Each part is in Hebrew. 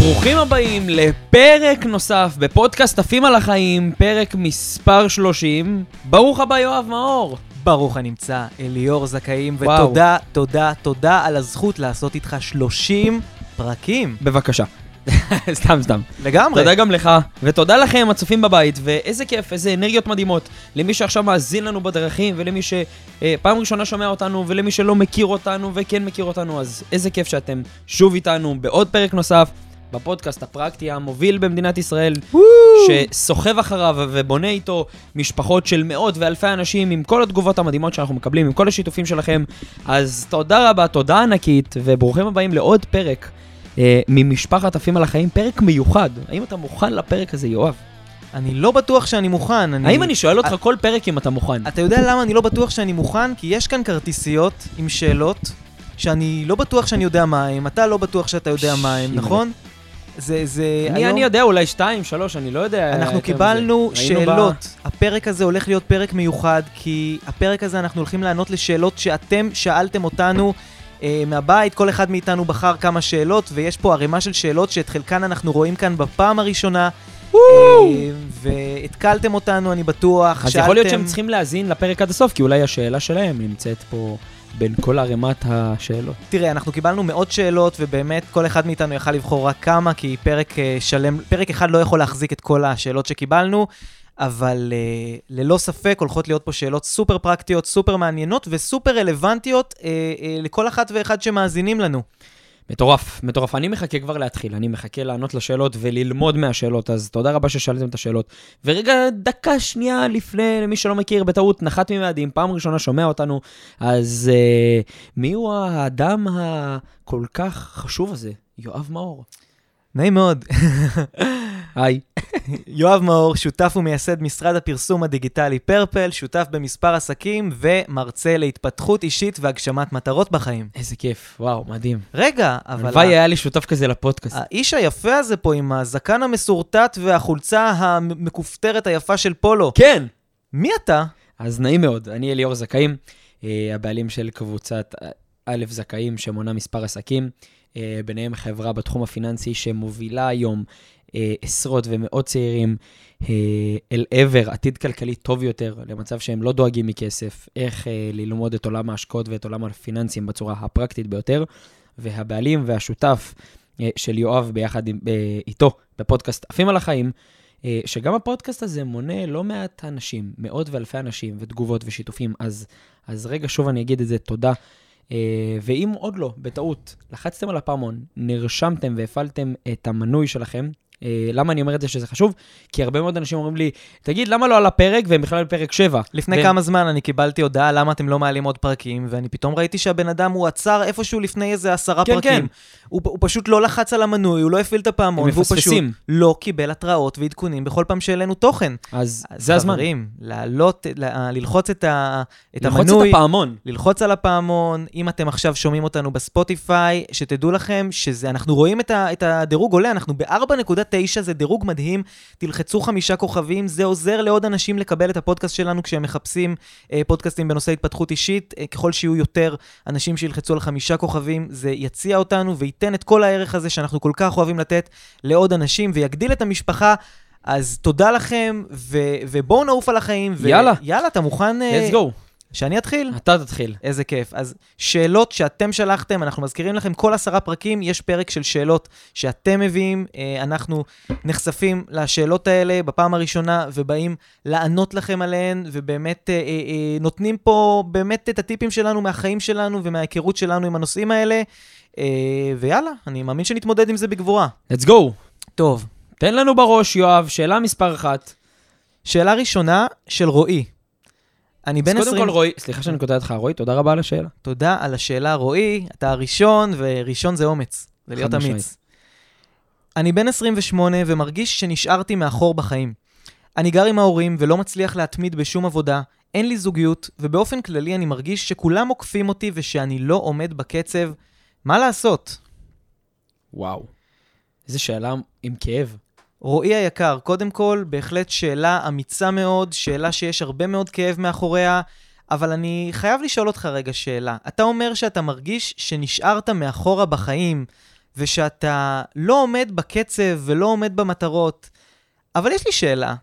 ברוכים הבאים לפרק נוסף בפודקאסט עפים על החיים, פרק מספר 30. ברוך הבא יואב מאור. ברוך הנמצא, אליאור זכאים, וואו. ותודה, תודה, תודה על הזכות לעשות איתך 30 פרקים. בבקשה. סתם, סתם. לגמרי. תודה גם לך, ותודה לכם, הצופים בבית, ואיזה כיף, איזה אנרגיות מדהימות. למי שעכשיו מאזין לנו בדרכים, ולמי שפעם ראשונה שומע אותנו, ולמי שלא מכיר אותנו וכן מכיר אותנו, אז איזה כיף שאתם שוב איתנו בעוד פרק נוסף. בפודקאסט הפרקטי המוביל במדינת ישראל, שסוחב אחריו ובונה איתו משפחות של מאות ואלפי אנשים עם כל התגובות המדהימות שאנחנו מקבלים, עם כל השיתופים שלכם. אז תודה רבה, תודה ענקית, וברוכים הבאים לעוד פרק אה, ממשפחת עפים על החיים, פרק מיוחד. האם אתה מוכן לפרק הזה, יואב? אני לא בטוח שאני מוכן. אני... האם אני שואל אותך כל פרק אם אתה מוכן? אתה יודע למה אני לא בטוח שאני מוכן? כי יש כאן כרטיסיות עם שאלות שאני לא בטוח שאני יודע מה הם, אתה לא בטוח שאתה יודע מה הם. נכון? זה, זה אני, היום... אני יודע, אולי שתיים, שלוש, אני לא יודע. אנחנו יותר קיבלנו שאלות. הפרק הזה הולך להיות פרק מיוחד, כי הפרק הזה אנחנו הולכים לענות לשאלות שאתם שאלתם אותנו אה, מהבית. כל אחד מאיתנו בחר כמה שאלות, ויש פה ערימה של שאלות שאת חלקן אנחנו רואים כאן בפעם הראשונה. אה, והתקלתם אותנו, אני בטוח. אז יכול להיות שאלתם- שהם צריכים להאזין לפרק עד הסוף, כי אולי השאלה שלהם נמצאת פה בין כל ערימת השאלות. תראה, אנחנו קיבלנו מאות שאלות, ובאמת כל אחד מאיתנו יכל לבחור רק כמה, כי פרק אה, שלם, פרק אחד לא יכול להחזיק את כל השאלות שקיבלנו, אבל אה, ללא ספק הולכות להיות פה שאלות סופר פרקטיות, סופר מעניינות וסופר רלוונטיות אה, אה, לכל אחת ואחד שמאזינים לנו. מטורף, מטורף. אני מחכה כבר להתחיל, אני מחכה לענות לשאלות וללמוד מהשאלות, אז תודה רבה ששאלתם את השאלות. ורגע, דקה שנייה לפני, למי שלא מכיר, בטעות נחת ממאדים, פעם ראשונה שומע אותנו, אז אה, מי הוא האדם הכל כך חשוב הזה? יואב מאור. נעים מאוד. היי. יואב מאור, שותף ומייסד משרד הפרסום הדיגיטלי פרפל, שותף במספר עסקים ומרצה להתפתחות אישית והגשמת מטרות בחיים. איזה כיף, וואו, מדהים. רגע, אבל... הלוואי היה לי שותף כזה לפודקאסט. האיש היפה הזה פה עם הזקן המסורטט והחולצה המכופתרת היפה של פולו. כן! מי אתה? אז נעים מאוד, אני אליאור זכאים, אה, הבעלים של קבוצת א' זכאים שמונה מספר עסקים, ביניהם חברה בתחום הפיננסי שמובילה היום אה, עשרות ומאות צעירים אה, אל עבר עתיד כלכלי טוב יותר, למצב שהם לא דואגים מכסף, איך אה, ללמוד את עולם ההשקעות ואת עולם הפיננסים בצורה הפרקטית ביותר, והבעלים והשותף אה, של יואב ביחד עם, אה, איתו בפודקאסט עפים על החיים, אה, שגם הפודקאסט הזה מונה לא מעט אנשים, מאות ואלפי אנשים, ותגובות ושיתופים, אז, אז רגע, שוב אני אגיד את זה, תודה. אה, ואם עוד לא, בטעות, לחצתם על הפעמון, נרשמתם והפעלתם את המנוי שלכם, אה, למה אני אומר את זה שזה חשוב? כי הרבה מאוד אנשים אומרים לי, תגיד, למה לא על הפרק והם בכלל בפרק 7? לפני ו- כמה זמן אני קיבלתי הודעה למה אתם לא מעלים עוד פרקים, ואני פתאום ראיתי שהבן אדם הוא עצר איפשהו לפני איזה עשרה כן, פרקים. כן. הוא, הוא פשוט לא לחץ על המנוי, הוא לא הפעיל את הפעמון, והוא פשוט. לא קיבל התראות ועדכונים בכל פעם שהעלינו תוכן. אז, אז זה הזמן. חברים, לעלות, ל- ללחוץ את, ה, את ללחוץ המנוי. את הפעמון. ללחוץ על הפעמון, אם אתם עכשיו שומעים אותנו בספוטיפיי, שתדעו לכם שזה, אנחנו רואים את, ה, את הדירוג עולה, אנחנו ב-4.9, זה דירוג מדהים, תלחצו חמישה כוכבים, זה עוזר לעוד אנשים לקבל את הפודקאסט שלנו כשהם מחפשים אה, פודקאסטים בנושא התפתחות אישית, אה, ככל שיהיו יותר אנשים שילחצו על חמישה כוכבים, זה יציע אותנו וייתן את כל הערך הזה שאנחנו כל כך אוהבים לתת לעוד אנשים, ויגדיל את המשפחה. אז תודה לכם, ו- ובואו נעוף על החיים. ו- יאללה. יאללה, אתה מוכן אה, let's go. שאני אתחיל? אתה תתחיל. איזה כיף. אז שאלות שאתם שלחתם, אנחנו מזכירים לכם, כל עשרה פרקים יש פרק של שאלות שאתם מביאים. אה, אנחנו נחשפים לשאלות האלה בפעם הראשונה ובאים לענות לכם עליהן, ובאמת אה, נותנים פה באמת את הטיפים שלנו מהחיים שלנו ומההיכרות שלנו עם הנושאים האלה. אה, ויאללה, אני מאמין שנתמודד עם זה בגבורה. let's go. טוב, תן לנו בראש, יואב, שאלה מספר אחת. שאלה ראשונה של רועי. אני בן אז 20... קודם כל, רועי, סליחה שאני קוטע אותך, רועי, תודה רבה על השאלה. תודה על השאלה, רועי. אתה הראשון, וראשון זה אומץ. זה להיות. אמיץ. אני בן 28 ומרגיש שנשארתי מאחור בחיים. אני גר עם ההורים ולא מצליח להתמיד בשום עבודה, אין לי זוגיות, ובאופן כללי אני מרגיש שכולם עוקפים אותי ושאני לא עומד בקצב. מה לעשות? וואו. איזה שאלה עם כאב. רועי היקר, קודם כל, בהחלט שאלה אמיצה מאוד, שאלה שיש הרבה מאוד כאב מאחוריה, אבל אני חייב לשאול אותך רגע שאלה. אתה אומר שאתה מרגיש שנשארת מאחורה בחיים, ושאתה לא עומד בקצב ולא עומד במטרות. אבל יש לי שאלה,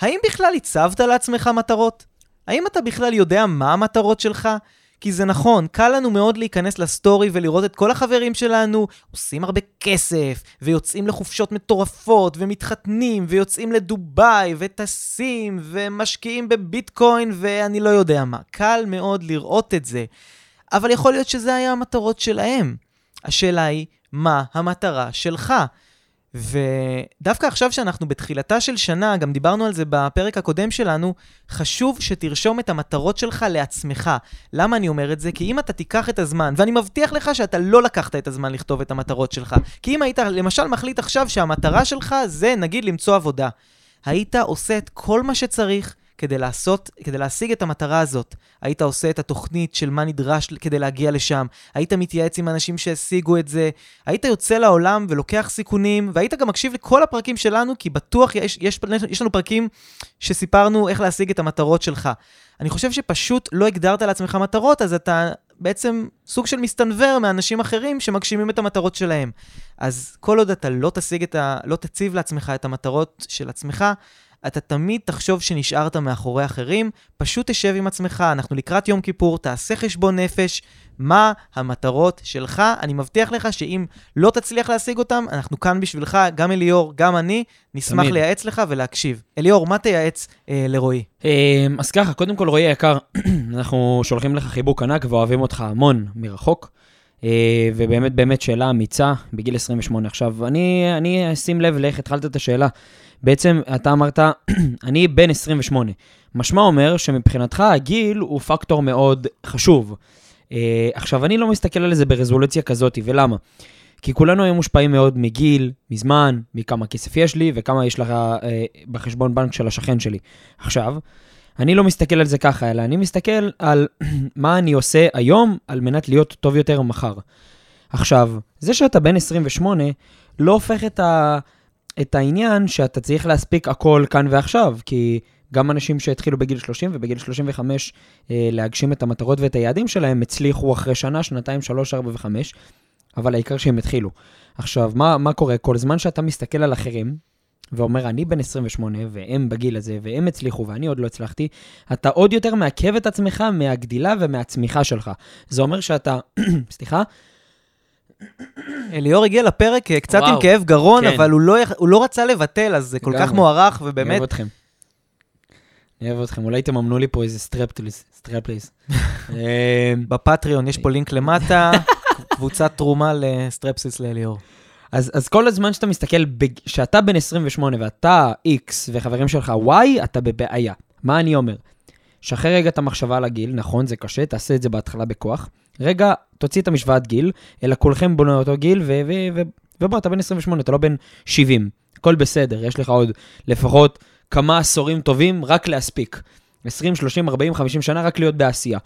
האם בכלל הצבת לעצמך מטרות? האם אתה בכלל יודע מה המטרות שלך? כי זה נכון, קל לנו מאוד להיכנס לסטורי ולראות את כל החברים שלנו עושים הרבה כסף, ויוצאים לחופשות מטורפות, ומתחתנים, ויוצאים לדובאי, וטסים, ומשקיעים בביטקוין, ואני לא יודע מה. קל מאוד לראות את זה. אבל יכול להיות שזה היה המטרות שלהם. השאלה היא, מה המטרה שלך? ודווקא עכשיו שאנחנו בתחילתה של שנה, גם דיברנו על זה בפרק הקודם שלנו, חשוב שתרשום את המטרות שלך לעצמך. למה אני אומר את זה? כי אם אתה תיקח את הזמן, ואני מבטיח לך שאתה לא לקחת את הזמן לכתוב את המטרות שלך, כי אם היית למשל מחליט עכשיו שהמטרה שלך זה נגיד למצוא עבודה, היית עושה את כל מה שצריך כדי לעשות, כדי להשיג את המטרה הזאת. היית עושה את התוכנית של מה נדרש כדי להגיע לשם, היית מתייעץ עם אנשים שהשיגו את זה, היית יוצא לעולם ולוקח סיכונים, והיית גם מקשיב לכל הפרקים שלנו, כי בטוח יש, יש, יש לנו פרקים שסיפרנו איך להשיג את המטרות שלך. אני חושב שפשוט לא הגדרת לעצמך מטרות, אז אתה בעצם סוג של מסתנוור מאנשים אחרים שמגשימים את המטרות שלהם. אז כל עוד אתה לא תשיג ה... לא תציב לעצמך את המטרות של עצמך, אתה תמיד תחשוב שנשארת מאחורי אחרים, פשוט תשב עם עצמך, אנחנו לקראת יום כיפור, תעשה חשבון נפש, מה המטרות שלך. אני מבטיח לך שאם לא תצליח להשיג אותם, אנחנו כאן בשבילך, גם אליאור, גם אני, נשמח תמיד. לייעץ לך ולהקשיב. אליאור, מה תייעץ אה, לרועי? אה, אז ככה, קודם כל, רועי היקר, אנחנו שולחים לך חיבוק ענק ואוהבים אותך המון מרחוק. Uh, ובאמת, באמת שאלה אמיצה בגיל 28. עכשיו, אני, אני אשים לב לאיך התחלת את השאלה. בעצם אתה אמרת, אני בן 28. משמע אומר שמבחינתך הגיל הוא פקטור מאוד חשוב. Uh, עכשיו, אני לא מסתכל על זה ברזולוציה כזאת, ולמה? כי כולנו היום מושפעים מאוד מגיל, מזמן, מכמה כסף יש לי וכמה יש לך uh, בחשבון בנק של השכן שלי. עכשיו, אני לא מסתכל על זה ככה, אלא אני מסתכל על מה אני עושה היום על מנת להיות טוב יותר מחר. עכשיו, זה שאתה בן 28 לא הופך את ה... את העניין שאתה צריך להספיק הכל כאן ועכשיו, כי גם אנשים שהתחילו בגיל 30 ובגיל 35 אה, להגשים את המטרות ואת היעדים שלהם, הצליחו אחרי שנה, שנתיים, שלוש, ארבע וחמש, אבל העיקר שהם התחילו. עכשיו, מה, מה קורה? כל זמן שאתה מסתכל על אחרים, ואומר, אני בן 28, והם בגיל הזה, והם הצליחו, ואני עוד לא הצלחתי, אתה עוד יותר מעכב את עצמך מהגדילה ומהצמיחה שלך. זה אומר שאתה, סליחה, אליאור הגיע לפרק אה, קצת וואו, עם כאב גרון, כן. אבל הוא לא, הוא לא רצה לבטל, אז זה כל כך מוערך, ובאמת... אני אוהב אתכם. אני אוהב אתכם, אולי תממנו לי פה איזה סטרפסילס. סטרפסילס. אה, בפטריון יש פה לינק למטה, קבוצת תרומה לסטרפסילס לאליאור. אז, אז כל הזמן שאתה מסתכל, שאתה בן 28 ואתה X וחברים שלך Y, אתה בבעיה. מה אני אומר? שחרר רגע את המחשבה על הגיל, נכון, זה קשה, תעשה את זה בהתחלה בכוח. רגע, תוציא את המשוואת גיל, אלא כולכם כולנו אותו גיל, ו- ו- ו- ובוא, אתה בן 28, אתה לא בן 70. הכל בסדר, יש לך עוד לפחות כמה עשורים טובים רק להספיק. 20, 30, 40, 50 שנה רק להיות בעשייה.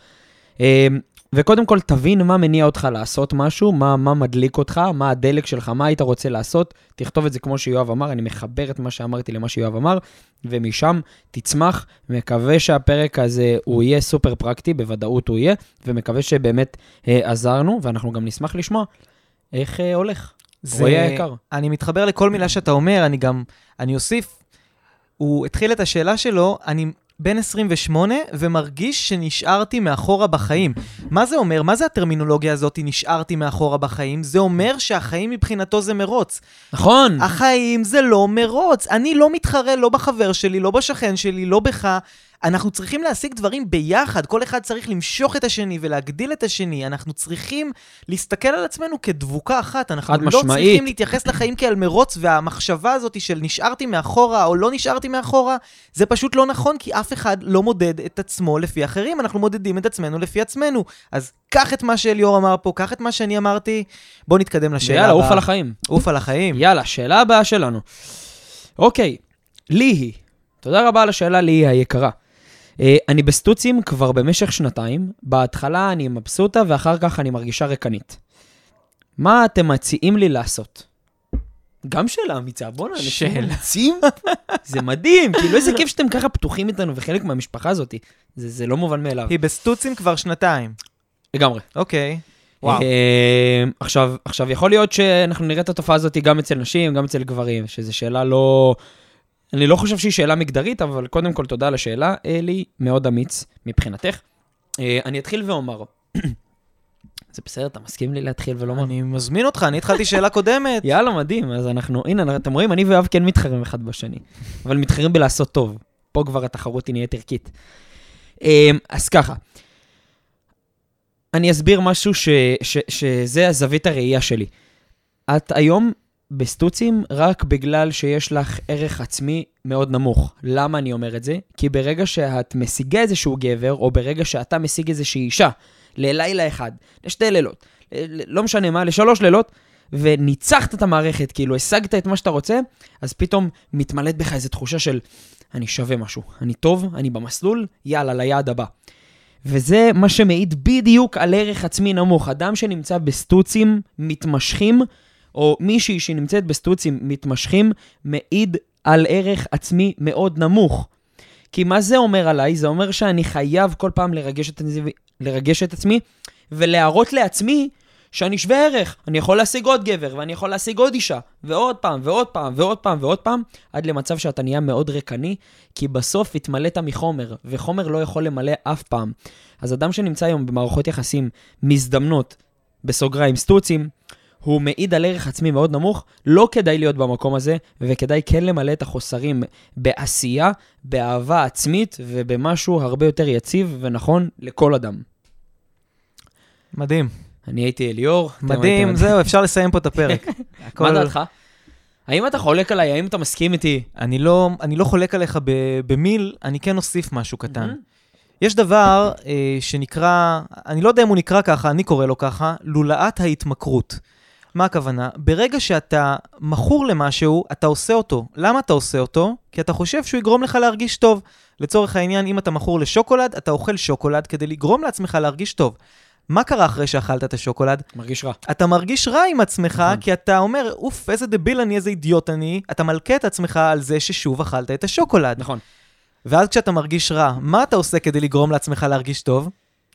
וקודם כל תבין מה מניע אותך לעשות משהו, מה, מה מדליק אותך, מה הדלק שלך, מה היית רוצה לעשות, תכתוב את זה כמו שיואב אמר, אני מחבר את מה שאמרתי למה שיואב אמר, ומשם תצמח. מקווה שהפרק הזה הוא יהיה סופר פרקטי, בוודאות הוא יהיה, ומקווה שבאמת אה, עזרנו, ואנחנו גם נשמח לשמוע איך אה, הולך. זה... רועי היקר. אני מתחבר לכל מילה שאתה אומר, אני גם, אני אוסיף, הוא התחיל את השאלה שלו, אני בן 28 ומרגיש שנשארתי מאחורה בחיים. מה זה אומר? מה זה הטרמינולוגיה הזאת, נשארתי מאחורה בחיים? זה אומר שהחיים מבחינתו זה מרוץ. נכון. החיים זה לא מרוץ. אני לא מתחרה לא בחבר שלי, לא בשכן שלי, לא בך. אנחנו צריכים להשיג דברים ביחד, כל אחד צריך למשוך את השני ולהגדיל את השני. אנחנו צריכים להסתכל על עצמנו כדבוקה אחת. אנחנו לא משמעית. צריכים להתייחס לחיים כעל מרוץ, והמחשבה הזאת של נשארתי מאחורה או לא נשארתי מאחורה, זה פשוט לא נכון, כי אף אחד לא מודד את עצמו לפי אחרים, אנחנו מודדים את עצמנו לפי עצמנו. אז קח את מה שאליאור אמר פה, קח את מה שאני אמרתי, בואו נתקדם לשאלה הבאה. יאללה, עוף על החיים. עוף על החיים. יאללה, שאלה הבאה שלנו. אוקיי, ליהי. תודה רבה על השאלה, ליהי היקרה. Uh, אני בסטוצים כבר במשך שנתיים, בהתחלה אני מבסוטה ואחר כך אני מרגישה ריקנית. מה אתם מציעים לי לעשות? גם שאלה אמיצה, בואנה, אנשים אמיצים? זה מדהים, כאילו איזה כיף שאתם ככה פתוחים איתנו וחלק מהמשפחה הזאת. זה, זה לא מובן מאליו. היא בסטוצים כבר שנתיים. לגמרי. אוקיי. וואו. אה, עכשיו, עכשיו, יכול להיות שאנחנו נראה את התופעה הזאת גם אצל נשים, גם אצל גברים, שזו שאלה לא... אני לא חושב שהיא שאלה מגדרית, אבל קודם כל תודה על השאלה, אלי, מאוד אמיץ מבחינתך. אה, אני אתחיל ואומר, זה בסדר, אתה מסכים לי להתחיל ולומר? אני מזמין אותך, אני התחלתי שאלה קודמת. יאללה, מדהים, אז אנחנו, הנה, אתם רואים, אני ויואב כן מתחרים אחד בשני, אבל מתחרים בלעשות טוב. פה כבר התחרות היא נהיית ערכית. אה, אז ככה, אני אסביר משהו ש, ש, שזה הזווית הראייה שלי. את היום בסטוצים רק בגלל שיש לך ערך עצמי מאוד נמוך. למה אני אומר את זה? כי ברגע שאת משיגה איזשהו גבר, או ברגע שאתה משיג איזושהי אישה, ללילה אחד, לשתי לילות, לא משנה מה, לשלוש לילות, וניצחת את המערכת, כאילו השגת את מה שאתה רוצה, אז פתאום מתמלאת בך איזו תחושה של אני שווה משהו, אני טוב, אני במסלול, יאללה, ליעד הבא. וזה מה שמעיד בדיוק על ערך עצמי נמוך. אדם שנמצא בסטוצים מתמשכים, או מישהי שנמצאת בסטוצים מתמשכים, מעיד על ערך עצמי מאוד נמוך. כי מה זה אומר עליי? זה אומר שאני חייב כל פעם לרגש את, לרגש את עצמי ולהראות לעצמי שאני שווה ערך. אני יכול להשיג עוד גבר, ואני יכול להשיג עוד אישה, ועוד פעם, ועוד פעם, ועוד פעם, ועוד פעם, עד למצב שאתה נהיה מאוד ריקני, כי בסוף התמלאת מחומר, וחומר לא יכול למלא אף פעם. אז אדם שנמצא היום במערכות יחסים מזדמנות, בסוגריים סטוצים, הוא מעיד על ערך עצמי מאוד נמוך, לא כדאי להיות במקום הזה, וכדאי כן למלא את החוסרים בעשייה, באהבה עצמית ובמשהו הרבה יותר יציב ונכון לכל אדם. מדהים. אני הייתי אליאור. מדהים, זהו, אפשר לסיים פה את הפרק. מה הכל- דעתך? האם אתה חולק עליי? האם אתה מסכים איתי? אני לא, אני לא חולק עליך במיל, אני כן אוסיף משהו קטן. יש דבר אה, שנקרא, אני לא יודע אם הוא נקרא ככה, אני קורא לו ככה, לולאת ההתמכרות. מה הכוונה? ברגע שאתה מכור למשהו, אתה עושה אותו. למה אתה עושה אותו? כי אתה חושב שהוא יגרום לך להרגיש טוב. לצורך העניין, אם אתה מכור לשוקולד, אתה אוכל שוקולד כדי לגרום לעצמך להרגיש טוב. מה קרה אחרי שאכלת את השוקולד? מרגיש רע. אתה מרגיש רע עם עצמך, נכון. כי אתה אומר, אוף, איזה דביל אני, איזה אידיוט אני. אתה מלקה את עצמך על זה ששוב אכלת את השוקולד. נכון. ואז כשאתה מרגיש רע, מה אתה עושה כדי לגרום לעצמך להרגיש טוב?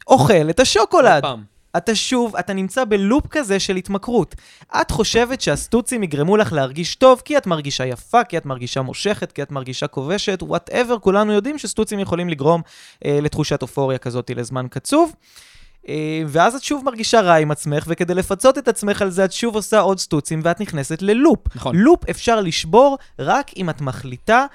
אוכל את עוד השוקולד. פעם. אתה שוב, אתה נמצא ב loop כזה של התמכרות. את חושבת שהסטוצים יגרמו לך להרגיש טוב כי את מרגישה יפה, כי את מרגישה מושכת, כי את מרגישה כובשת, whatever, כולנו יודעים שסטוצים יכולים לגרום אה, לתחושת אופוריה כזאת לזמן קצוב. אה, ואז את שוב מרגישה רע עם עצמך, וכדי לפצות את עצמך על זה, את שוב עושה עוד סטוצים, ואת נכנסת ללופ. נכון. לופ אפשר לשבור רק אם את מחליטה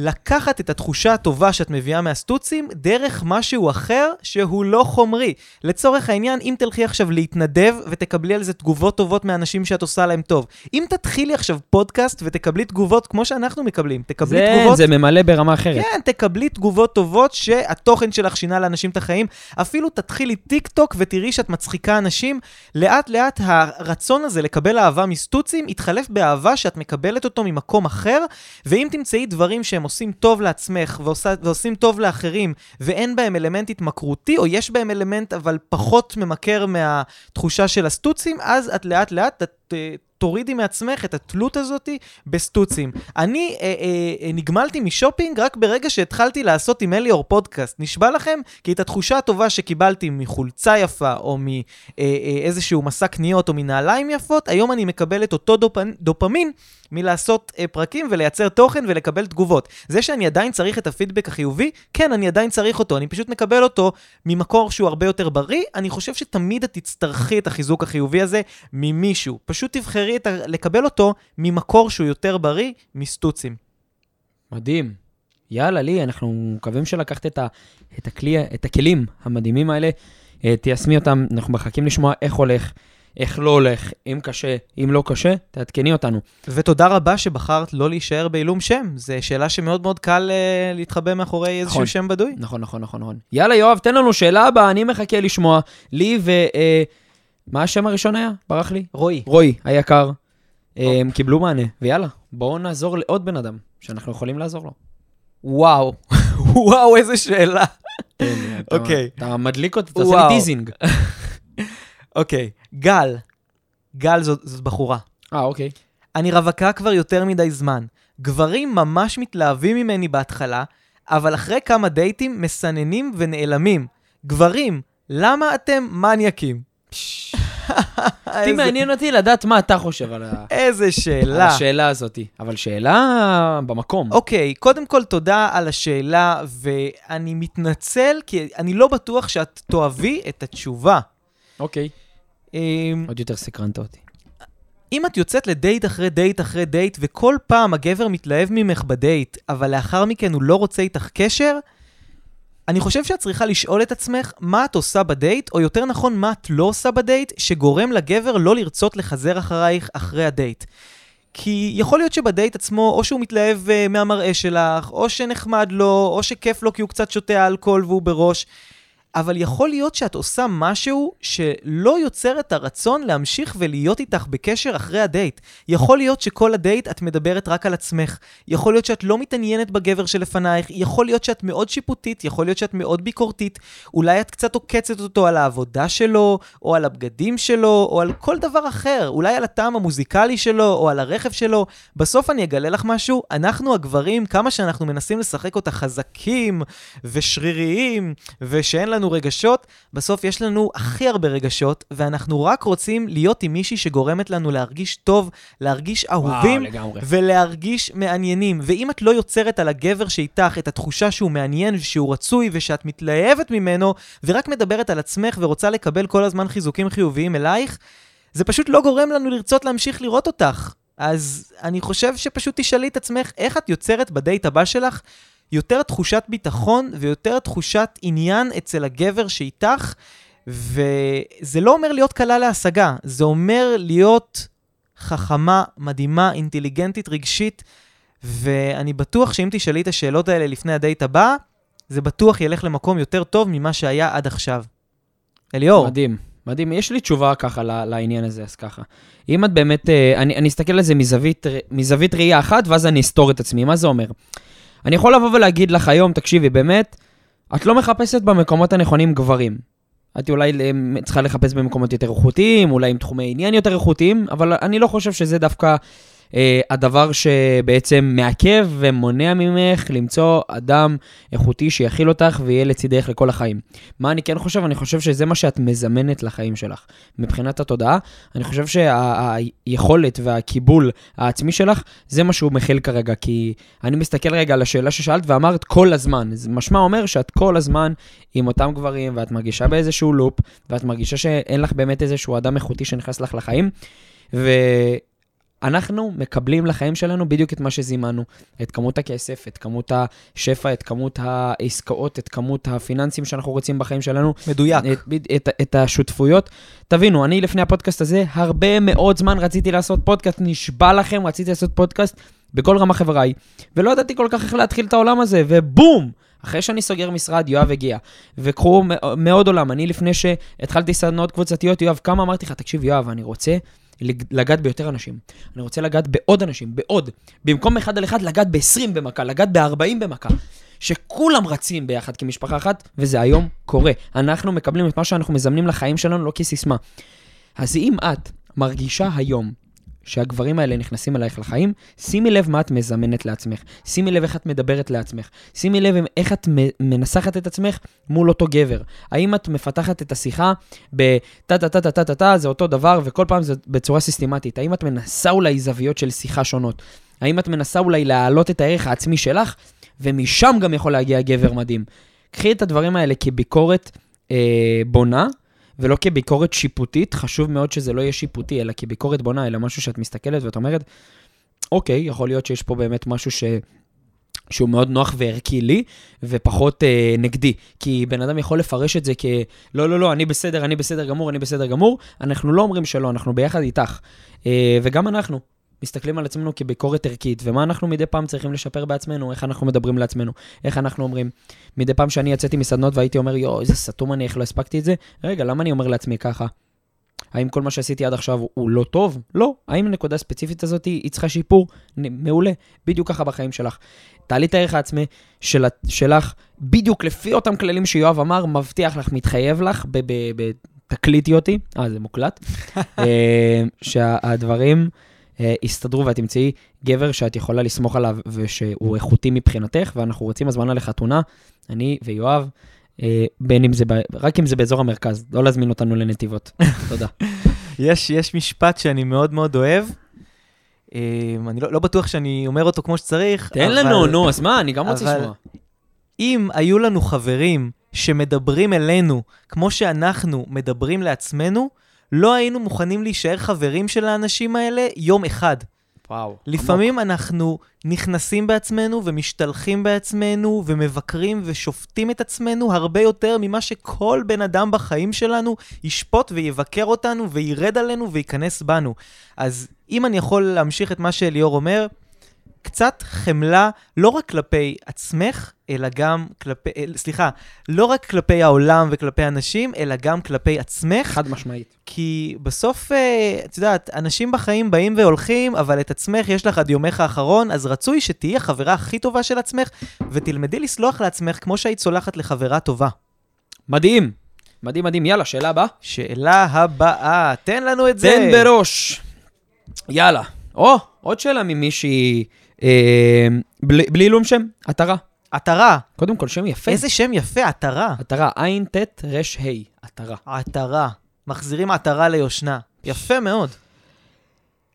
לקחת את התחושה הטובה שאת מביאה מהסטוצים דרך משהו אחר שהוא לא חומרי. לצורך העניין, אם תלכי עכשיו להתנדב ותקבלי על זה תגובות טובות מאנשים שאת עושה להם טוב. אם תתחילי עכשיו פודקאסט ותקבלי תגובות כמו שאנחנו מקבלים, תקבלי זה, תגובות... זה ממלא ברמה אחרת. כן, תקבלי תגובות טובות שהתוכן שלך שינה לאנשים את החיים. אפילו תתחילי טיק טוק ותראי שאת מצחיקה אנשים. לאט לאט הרצון הזה לקבל אהבה מסטוצים יתחלף באהבה שאת מקבלת אותו ממקום אחר, ואם תמצאי דברים שהם עושים טוב לעצמך ועושה, ועושים טוב לאחרים, ואין בהם אלמנט התמכרותי, או יש בהם אלמנט אבל פחות ממכר מהתחושה של הסטוצים, אז את לאט לאט אה, תורידי מעצמך את התלות הזאתי בסטוצים. אני אה, אה, אה, נגמלתי משופינג רק ברגע שהתחלתי לעשות עם אליאור פודקאסט. נשבע לכם, כי את התחושה הטובה שקיבלתי מחולצה יפה, או מאיזשהו מסע קניות, או מנעליים יפות, היום אני מקבל את אותו דופ... דופמין מלעשות אה, פרקים ולייצר תוכן ולקבל תגובות. זה שאני עדיין צריך את הפידבק החיובי, כן, אני עדיין צריך אותו, אני פשוט מקבל אותו ממקור שהוא הרבה יותר בריא. אני חושב שתמיד את תצטרכי את החיזוק החיובי הזה ממישהו. פשוט תבחרי את ה... לקבל אותו ממקור שהוא יותר בריא, מסטוצים. מדהים. יאללה, לי, אנחנו מקווים שלקחת את, ה, את, הכלי, את הכלים המדהימים האלה, אה, תיישמי אותם, אנחנו מחכים לשמוע איך הולך, איך לא הולך, אם קשה, אם לא קשה, תעדכני אותנו. ותודה רבה שבחרת לא להישאר בעילום שם. זו שאלה שמאוד מאוד קל uh, להתחבא מאחורי איזשהו נכון. שם בדוי. נכון, נכון, נכון, נכון. יאללה, יואב, תן לנו שאלה הבאה, אני מחכה לשמוע. לי ו... אה, מה השם הראשון היה? ברח לי? רועי. רועי, היקר. הם קיבלו מענה, ויאללה, בואו נעזור לעוד בן אדם שאנחנו יכולים לעזור לו. וואו, וואו, איזה שאלה. אוקיי. אתה מדליק אותי, אתה עושה. לי teasing. אוקיי, גל. גל זאת בחורה. אה, אוקיי. אני רווקה כבר יותר מדי זמן. גברים ממש מתלהבים ממני בהתחלה, אבל אחרי כמה דייטים מסננים ונעלמים. גברים, למה אתם מניאקים? אותי מעניין אותי לדעת מה אתה חושב על ה- איזה על שאלה. השאלה הזאת. אבל שאלה במקום. אוקיי, קודם כל תודה על השאלה, ואני מתנצל, כי אני לא בטוח שאת תאהבי את התשובה. אוקיי. אמ, עוד יותר סקרנת אותי. אם את יוצאת לדייט אחרי דייט אחרי דייט, וכל פעם הגבר מתלהב ממך בדייט, אבל לאחר מכן הוא לא רוצה איתך קשר, אני חושב שאת צריכה לשאול את עצמך מה את עושה בדייט, או יותר נכון, מה את לא עושה בדייט, שגורם לגבר לא לרצות לחזר אחרייך אחרי הדייט. כי יכול להיות שבדייט עצמו, או שהוא מתלהב אה, מהמראה שלך, או שנחמד לו, או שכיף לו כי הוא קצת שותה אלכוהול והוא בראש. אבל יכול להיות שאת עושה משהו שלא יוצר את הרצון להמשיך ולהיות איתך בקשר אחרי הדייט. יכול להיות שכל הדייט את מדברת רק על עצמך. יכול להיות שאת לא מתעניינת בגבר שלפנייך. יכול להיות שאת מאוד שיפוטית, יכול להיות שאת מאוד ביקורתית. אולי את קצת עוקצת אותו על העבודה שלו, או על הבגדים שלו, או על כל דבר אחר. אולי על הטעם המוזיקלי שלו, או על הרכב שלו. בסוף אני אגלה לך משהו, אנחנו הגברים, כמה שאנחנו מנסים לשחק אותה חזקים ושריריים, ושאין לנו רגשות, בסוף יש לנו הכי הרבה רגשות, ואנחנו רק רוצים להיות עם מישהי שגורמת לנו להרגיש טוב, להרגיש אהובים, וואו, לגמרי. ולהרגיש מעניינים. ואם את לא יוצרת על הגבר שאיתך את התחושה שהוא מעניין ושהוא רצוי ושאת מתלהבת ממנו, ורק מדברת על עצמך ורוצה לקבל כל הזמן חיזוקים חיוביים אלייך, זה פשוט לא גורם לנו לרצות להמשיך לראות אותך. אז אני חושב שפשוט תשאלי את עצמך איך את יוצרת בדייט הבא שלך יותר תחושת ביטחון ויותר תחושת עניין אצל הגבר שאיתך, וזה לא אומר להיות קלה להשגה, זה אומר להיות חכמה, מדהימה, אינטליגנטית, רגשית, ואני בטוח שאם תשאלי את השאלות האלה לפני הדייט הבא, זה בטוח ילך למקום יותר טוב ממה שהיה עד עכשיו. אליאור, מדהים, מדהים. יש לי תשובה ככה לעניין הזה, אז ככה. אם את באמת, אה, אני, אני אסתכל על זה מזווית, מזווית ראייה אחת, ואז אני אסתור את עצמי. מה זה אומר? אני יכול לבוא ולהגיד לך היום, תקשיבי, באמת, את לא מחפשת במקומות הנכונים גברים. את אולי אה, צריכה לחפש במקומות יותר איכותיים, אולי עם תחומי עניין יותר איכותיים, אבל אני לא חושב שזה דווקא הדבר שבעצם מעכב ומונע ממך למצוא אדם איכותי שיכיל אותך ויהיה לצידך לכל החיים. מה אני כן חושב? אני חושב שזה מה שאת מזמנת לחיים שלך. מבחינת התודעה, אני חושב שהיכולת והקיבול העצמי שלך, זה מה שהוא מכיל כרגע. כי אני מסתכל רגע על השאלה ששאלת ואמרת כל הזמן. זה משמע אומר שאת כל הזמן עם אותם גברים, ואת מרגישה באיזשהו לופ, ואת מרגישה שאין לך באמת איזשהו אדם איכותי שנכנס לך לחיים. ו... אנחנו מקבלים לחיים שלנו בדיוק את מה שזימנו. את כמות הכסף, את כמות השפע, את כמות העסקאות, את כמות הפיננסים שאנחנו רוצים בחיים שלנו, מדויק. את, את, את השותפויות. תבינו, אני לפני הפודקאסט הזה, הרבה מאוד זמן רציתי לעשות פודקאסט, נשבע לכם, רציתי לעשות פודקאסט בכל רמה חבריי, ולא ידעתי כל כך איך להתחיל את העולם הזה, ובום! אחרי שאני סוגר משרד, יואב הגיע. וקחו מאוד עולם, אני לפני שהתחלתי סדנאות קבוצתיות, יואב, כמה אמרתי לך, תקשיב, יואב, אני רוצה לגעת ביותר אנשים. אני רוצה לגעת בעוד אנשים, בעוד. במקום אחד על אחד, לגעת ב-20 במכה, לגעת ב-40 במכה. שכולם רצים ביחד כמשפחה אחת, וזה היום קורה. אנחנו מקבלים את מה שאנחנו מזמנים לחיים שלנו, לא כסיסמה. אז אם את מרגישה היום שהגברים האלה נכנסים אלייך לחיים, שימי לב מה את מזמנת לעצמך. שימי לב איך את מדברת לעצמך. שימי לב איך את מנסחת את עצמך מול אותו גבר. האם את מפתחת את השיחה בטה-טה-טה-טה-טה, זה אותו דבר, וכל פעם זה בצורה סיסטמטית. האם את מנסה אולי זוויות של שיחה שונות? האם את מנסה אולי להעלות את הערך העצמי שלך, ומשם גם יכול להגיע גבר מדהים. קחי את הדברים האלה כביקורת אה, בונה, ולא כביקורת שיפוטית, חשוב מאוד שזה לא יהיה שיפוטי, אלא כביקורת בונה, אלא משהו שאת מסתכלת ואת אומרת, אוקיי, יכול להיות שיש פה באמת משהו ש... שהוא מאוד נוח וערכי לי, ופחות אה, נגדי. כי בן אדם יכול לפרש את זה כ... לא, לא, לא, אני בסדר, אני בסדר גמור, אני בסדר גמור. אנחנו לא אומרים שלא, אנחנו ביחד איתך. אה, וגם אנחנו מסתכלים על עצמנו כביקורת ערכית, ומה אנחנו מדי פעם צריכים לשפר בעצמנו, איך אנחנו מדברים לעצמנו, איך אנחנו אומרים. מדי פעם שאני יצאתי מסדנות והייתי אומר, יואו, איזה סתום אני, איך לא הספקתי את זה? רגע, למה אני אומר לעצמי ככה? האם כל מה שעשיתי עד עכשיו הוא לא טוב? לא. האם הנקודה הספציפית הזאת היא צריכה שיפור? מעולה. בדיוק ככה בחיים שלך. תעלי את הערך העצמי של, שלך, בדיוק לפי אותם כללים שיואב אמר, מבטיח לך, מתחייב לך, ב- ב- ב- תקליטי אותי, אה, זה מוקלט, אה, שהדברים אה, יסתדרו ואת תמצאי גבר שאת יכולה לסמוך עליו ושהוא איכותי מבחינתך, ואנחנו רוצים הזמנה לחתונה, אני ויואב, אה, בין אם זה, ב... רק אם זה באזור המרכז, לא להזמין אותנו לנתיבות. תודה. יש, יש משפט שאני מאוד מאוד אוהב. אה, אני לא, לא בטוח שאני אומר אותו כמו שצריך. תן אבל- לנו, נו, אז מה, אני גם רוצה לשמוע. אם היו לנו חברים שמדברים אלינו כמו שאנחנו מדברים לעצמנו, לא היינו מוכנים להישאר חברים של האנשים האלה יום אחד. וואו. לפעמים אנחנו נכנסים בעצמנו ומשתלחים בעצמנו ומבקרים ושופטים את עצמנו הרבה יותר ממה שכל בן אדם בחיים שלנו ישפוט ויבקר אותנו וירד עלינו וייכנס בנו. אז אם אני יכול להמשיך את מה שאליאור אומר, קצת חמלה לא רק כלפי עצמך, אלא גם כלפי, סליחה, לא רק כלפי העולם וכלפי אנשים, אלא גם כלפי עצמך. חד משמעית. כי בסוף, אה, את יודעת, אנשים בחיים באים והולכים, אבל את עצמך יש לך עד יומך האחרון, אז רצוי שתהיי החברה הכי טובה של עצמך, ותלמדי לסלוח לעצמך כמו שהיית סולחת לחברה טובה. מדהים. מדהים, מדהים. יאללה, שאלה הבאה. שאלה הבאה, תן לנו את זה. תן בראש. יאללה. או, עוד שאלה ממישהי, בלי בלי עילום שם, עטרה. עטרה. קודם כל, שם יפה. איזה שם יפה, עטרה. עטרה, עין, טית, רש, ה', עטרה. עטרה. מחזירים עטרה ליושנה. יפה מאוד.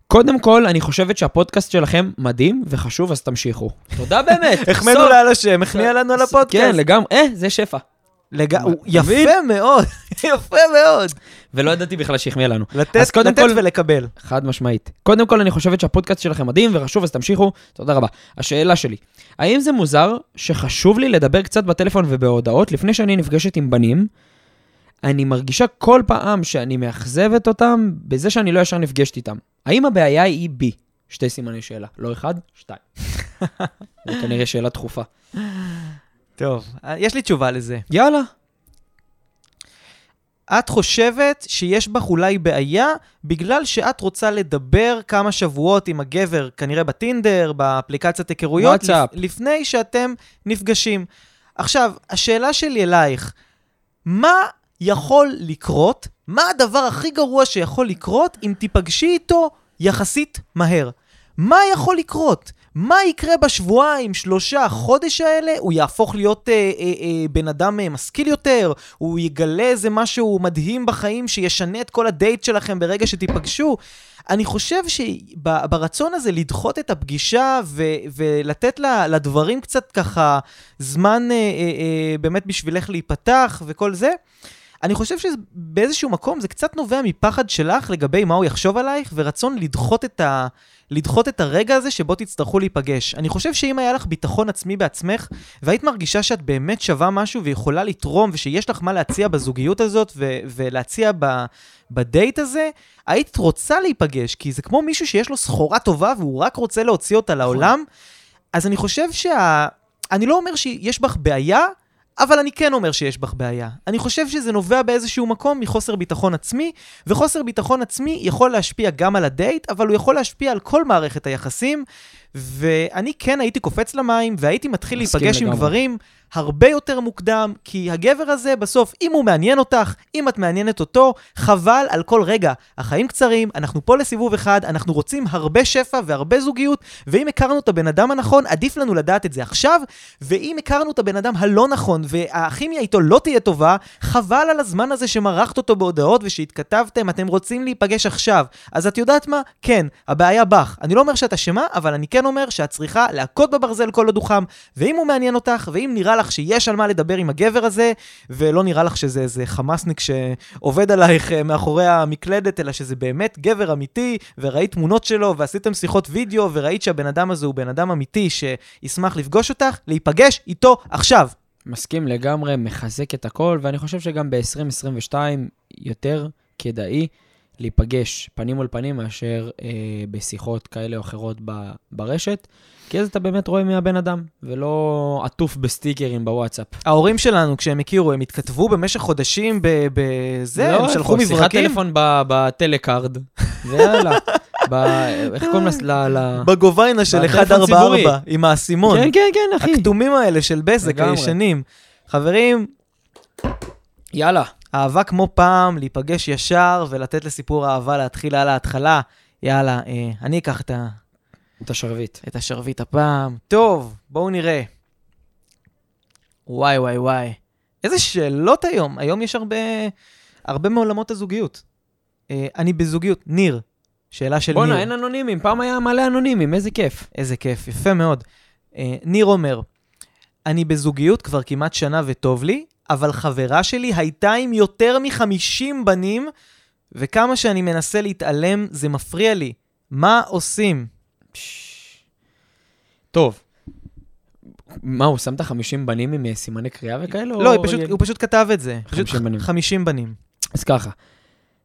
קודם כל, אני חושבת שהפודקאסט שלכם מדהים וחשוב, אז תמשיכו. תודה באמת. החמאנו. לה על השם, החמיאה לנו על הפודקאסט. כן, לגמרי. אה, זה שפע. לג... הוא? יפה מאוד, יפה מאוד. ולא ידעתי בכלל שהחמיאה לנו. לתת, לתת כל- ולקבל. חד משמעית. קודם כל, אני חושבת שהפודקאסט שלכם מדהים וחשוב, אז תמשיכו. תודה רבה. השאלה שלי, האם זה מוזר שחשוב לי לדבר קצת בטלפון ובהודעות לפני שאני נפגשת עם בנים? אני מרגישה כל פעם שאני מאכזבת אותם בזה שאני לא ישר נפגשת איתם. האם הבעיה היא בי? שתי סימני שאלה. לא אחד, שתיים. זה כנראה שאלה דחופה. טוב, יש לי תשובה לזה. יאללה. את חושבת שיש בך אולי בעיה בגלל שאת רוצה לדבר כמה שבועות עם הגבר, כנראה בטינדר, באפליקציית היכרויות. לפ- לפני שאתם נפגשים. עכשיו, השאלה שלי אלייך, מה יכול לקרות, מה הדבר הכי גרוע שיכול לקרות אם תיפגשי איתו יחסית מהר? מה יכול לקרות? מה יקרה בשבועיים, שלושה, חודש האלה? הוא יהפוך להיות אה, אה, אה, בן אדם אה, משכיל יותר? הוא יגלה איזה משהו מדהים בחיים שישנה את כל הדייט שלכם ברגע שתיפגשו? אני חושב שברצון הזה לדחות את הפגישה ו- ולתת לה, לדברים קצת ככה זמן אה, אה, אה, באמת בשבילך להיפתח וכל זה, אני חושב שבאיזשהו מקום זה קצת נובע מפחד שלך לגבי מה הוא יחשוב עלייך, ורצון לדחות את, ה... לדחות את הרגע הזה שבו תצטרכו להיפגש. אני חושב שאם היה לך ביטחון עצמי בעצמך, והיית מרגישה שאת באמת שווה משהו ויכולה לתרום, ושיש לך מה להציע בזוגיות הזאת, ו... ולהציע ב... בדייט הזה, היית רוצה להיפגש, כי זה כמו מישהו שיש לו סחורה טובה והוא רק רוצה להוציא אותה לעולם. אז אני חושב שה... אני לא אומר שיש בך בעיה, אבל אני כן אומר שיש בך בעיה. אני חושב שזה נובע באיזשהו מקום מחוסר ביטחון עצמי, וחוסר ביטחון עצמי יכול להשפיע גם על הדייט, אבל הוא יכול להשפיע על כל מערכת היחסים, ואני כן הייתי קופץ למים, והייתי מתחיל להיפגש עם. גברים הרבה יותר מוקדם, כי הגבר הזה בסוף, אם הוא מעניין אותך, אם את מעניינת אותו, חבל על כל רגע. החיים קצרים, אנחנו פה לסיבוב אחד, אנחנו רוצים הרבה שפע והרבה זוגיות, ואם הכרנו את הבן אדם הנכון, עדיף לנו לדעת את זה עכשיו, ואם הכרנו את הבן אדם הלא נכון, והכימיה איתו לא תהיה טובה, חבל על הזמן הזה שמרחת אותו בהודעות ושהתכתבתם, אתם רוצים להיפגש עכשיו. אז את יודעת מה? כן, הבעיה בך. אני לא אומר שאת אשמה, אבל אני כן אומר שאת צריכה להכות בברזל כל עוד הוא חם, ואם הוא מעניין אותך, ואם נראה לך שיש על מה לדבר עם הגבר הזה, ולא נראה לך שזה איזה חמאסניק שעובד עלייך אה, מאחורי המקלדת, אלא שזה באמת גבר אמיתי, וראית תמונות שלו, ועשיתם שיחות וידאו, וראית שהבן אדם הזה הוא בן אדם אמיתי שישמח לפגוש אותך, להיפגש איתו עכשיו. מסכים לגמרי, מחזק את הכל, ואני חושב שגם ב-2022 יותר כדאי להיפגש פנים מול פנים מאשר אה, בשיחות כאלה או אחרות ב, ברשת, כי אז אתה באמת רואה מי הבן אדם, ולא עטוף בסטיקרים בוואטסאפ. ההורים שלנו, כשהם הכירו, הם התכתבו במשך חודשים בזה, לא, הם שלחו איפה? שיחת מברקים. טלפון בטלקארד, ויאללה. ב- איך קוראים לס- ל... בגוביינה של בטלפון 144, ציבורי. עם האסימון. כן, כן, כן, אחי. הכתומים האלה של בזק. הישנים. חברים, יאללה. אהבה כמו פעם, להיפגש ישר ולתת לסיפור האהבה להתחיל על ההתחלה. יאללה, אה, אני אקח את, ה, את השרביט. את השרביט הפעם. טוב, בואו נראה. וואי, וואי, וואי. איזה שאלות היום. היום יש הרבה, הרבה מעולמות הזוגיות. אה, אני בזוגיות. ניר, שאלה של בואנה, ניר. אין אנונימים, פעם היה מלא אנונימים, איזה כיף. איזה כיף, יפה מאוד. אה, ניר אומר, אני בזוגיות כבר כמעט שנה וטוב לי, אבל חברה שלי הייתה עם יותר מ-50 בנים, וכמה שאני מנסה להתעלם, זה מפריע לי. מה עושים? טוב. מה, הוא שם את החמישים בנים עם אה, סימני קריאה וכאלה? לא, או הוא פשוט? הוא פשוט כתב את זה. 50 פשוט בנים. 50 בנים. אז ככה.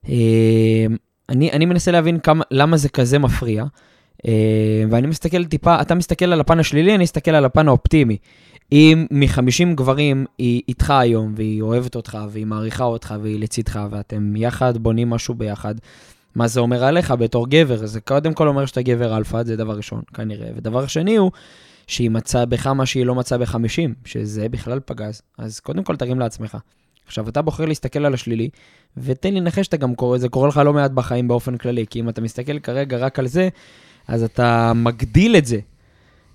אה, אני, אני מנסה להבין כמה, למה זה כזה מפריע, אה, ואני מסתכל טיפה, אתה מסתכל על הפן השלילי, אני מסתכל על הפן האופטימי. אם מ-50 גברים היא איתך היום, והיא אוהבת אותך, והיא מעריכה אותך, והיא לצידך, ואתם יחד בונים משהו ביחד, מה זה אומר עליך בתור גבר? זה קודם כל אומר שאתה גבר אלפא, זה דבר ראשון, כנראה. ודבר שני הוא שהיא מצאה בך מה שהיא לא מצאה ב-50, שזה בכלל פגז. אז קודם כל תרים לעצמך. עכשיו, אתה בוחר להסתכל על השלילי, ותן לי לנחש שאתה גם קורא, זה קורה לך לא מעט בחיים באופן כללי, כי אם אתה מסתכל כרגע רק על זה, אז אתה מגדיל את זה.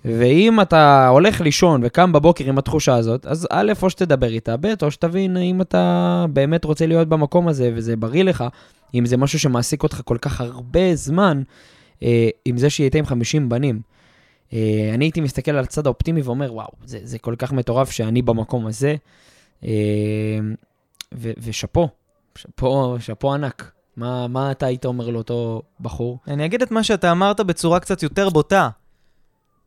ואם אתה הולך לישון וקם בבוקר עם התחושה הזאת, אז א', או שתדבר איתה, ב', או שתבין אם אתה באמת רוצה להיות במקום הזה וזה בריא לך, אם זה משהו שמעסיק אותך כל כך הרבה זמן, אה, עם זה שהיא הייתה עם 50 בנים. אה, אני הייתי מסתכל על הצד האופטימי ואומר, וואו, זה, זה כל כך מטורף שאני במקום הזה, אה, ושאפו, שאפו, שאפו ענק. מה, מה אתה היית אומר לאותו בחור? אני אגיד את מה שאתה אמרת בצורה קצת יותר בוטה.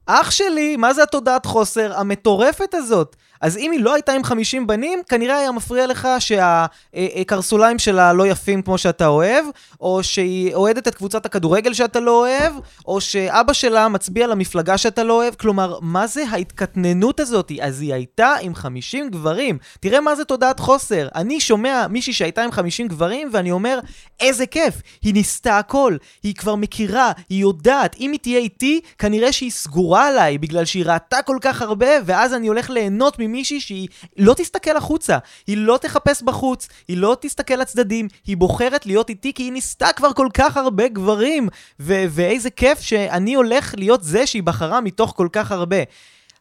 אח שלי, מה זה התודעת חוסר המטורפת הזאת? אז אם היא לא הייתה עם 50 בנים, כנראה היה מפריע לך שהקרסוליים שלה לא יפים כמו שאתה אוהב, או שהיא אוהדת את קבוצת הכדורגל שאתה לא אוהב, או שאבא שלה מצביע למפלגה שאתה לא אוהב. כלומר, מה זה ההתקטננות הזאת? אז היא הייתה עם 50 גברים. תראה מה זה תודעת חוסר. אני שומע מישהי שהייתה עם 50 גברים, ואני אומר, איזה כיף, היא ניסתה הכל, היא כבר מכירה, היא יודעת, אם היא תהיה איתי, כנראה שהיא סגורה עליי, בגלל שהיא ראתה כל כך הרבה, ואז אני הולך ליהנות ממישהי שהיא לא תסתכל החוצה, היא לא תחפש בחוץ, היא לא תסתכל לצדדים, היא בוחרת להיות איתי כי היא ניסתה כבר כל כך הרבה גברים, ו- ואיזה כיף שאני הולך להיות זה שהיא בחרה מתוך כל כך הרבה.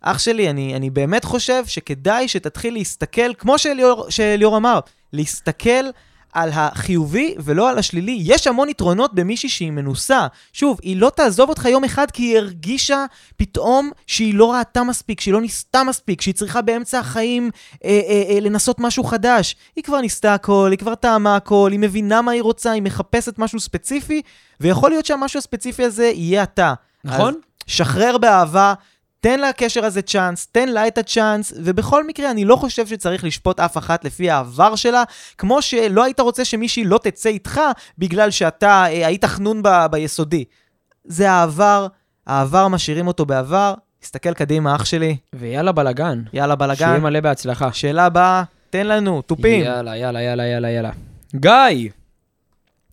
אח שלי, אני, אני באמת חושב שכדאי שתתחיל להסתכל, כמו שליאור, שליאור אמר, להסתכל על החיובי ולא על השלילי. יש המון יתרונות במישהי שהיא מנוסה. שוב, היא לא תעזוב אותך יום אחד כי היא הרגישה פתאום שהיא לא ראתה מספיק, שהיא לא ניסתה מספיק, שהיא צריכה באמצע החיים אה, אה, אה, לנסות משהו חדש. היא כבר ניסתה הכל, היא כבר טעמה הכל, היא מבינה מה היא רוצה, היא מחפשת משהו ספציפי, ויכול להיות שהמשהו הספציפי הזה יהיה אתה. נכון? אז שחרר באהבה. תן לקשר הזה צ'אנס, תן לה את הצ'אנס, ובכל מקרה, אני לא חושב שצריך לשפוט אף אחת לפי העבר שלה, כמו שלא היית רוצה שמישהי לא תצא איתך בגלל שאתה אה, היית חנון ב- ביסודי. זה העבר, העבר משאירים אותו בעבר. תסתכל קדימה, אח שלי, ויאללה בלאגן. יאללה שיהיה בלאגן. מלא בהצלחה. שאלה הבאה, תן לנו, תופים. יאללה, יאללה, יאללה, יאללה, יאללה. גיא!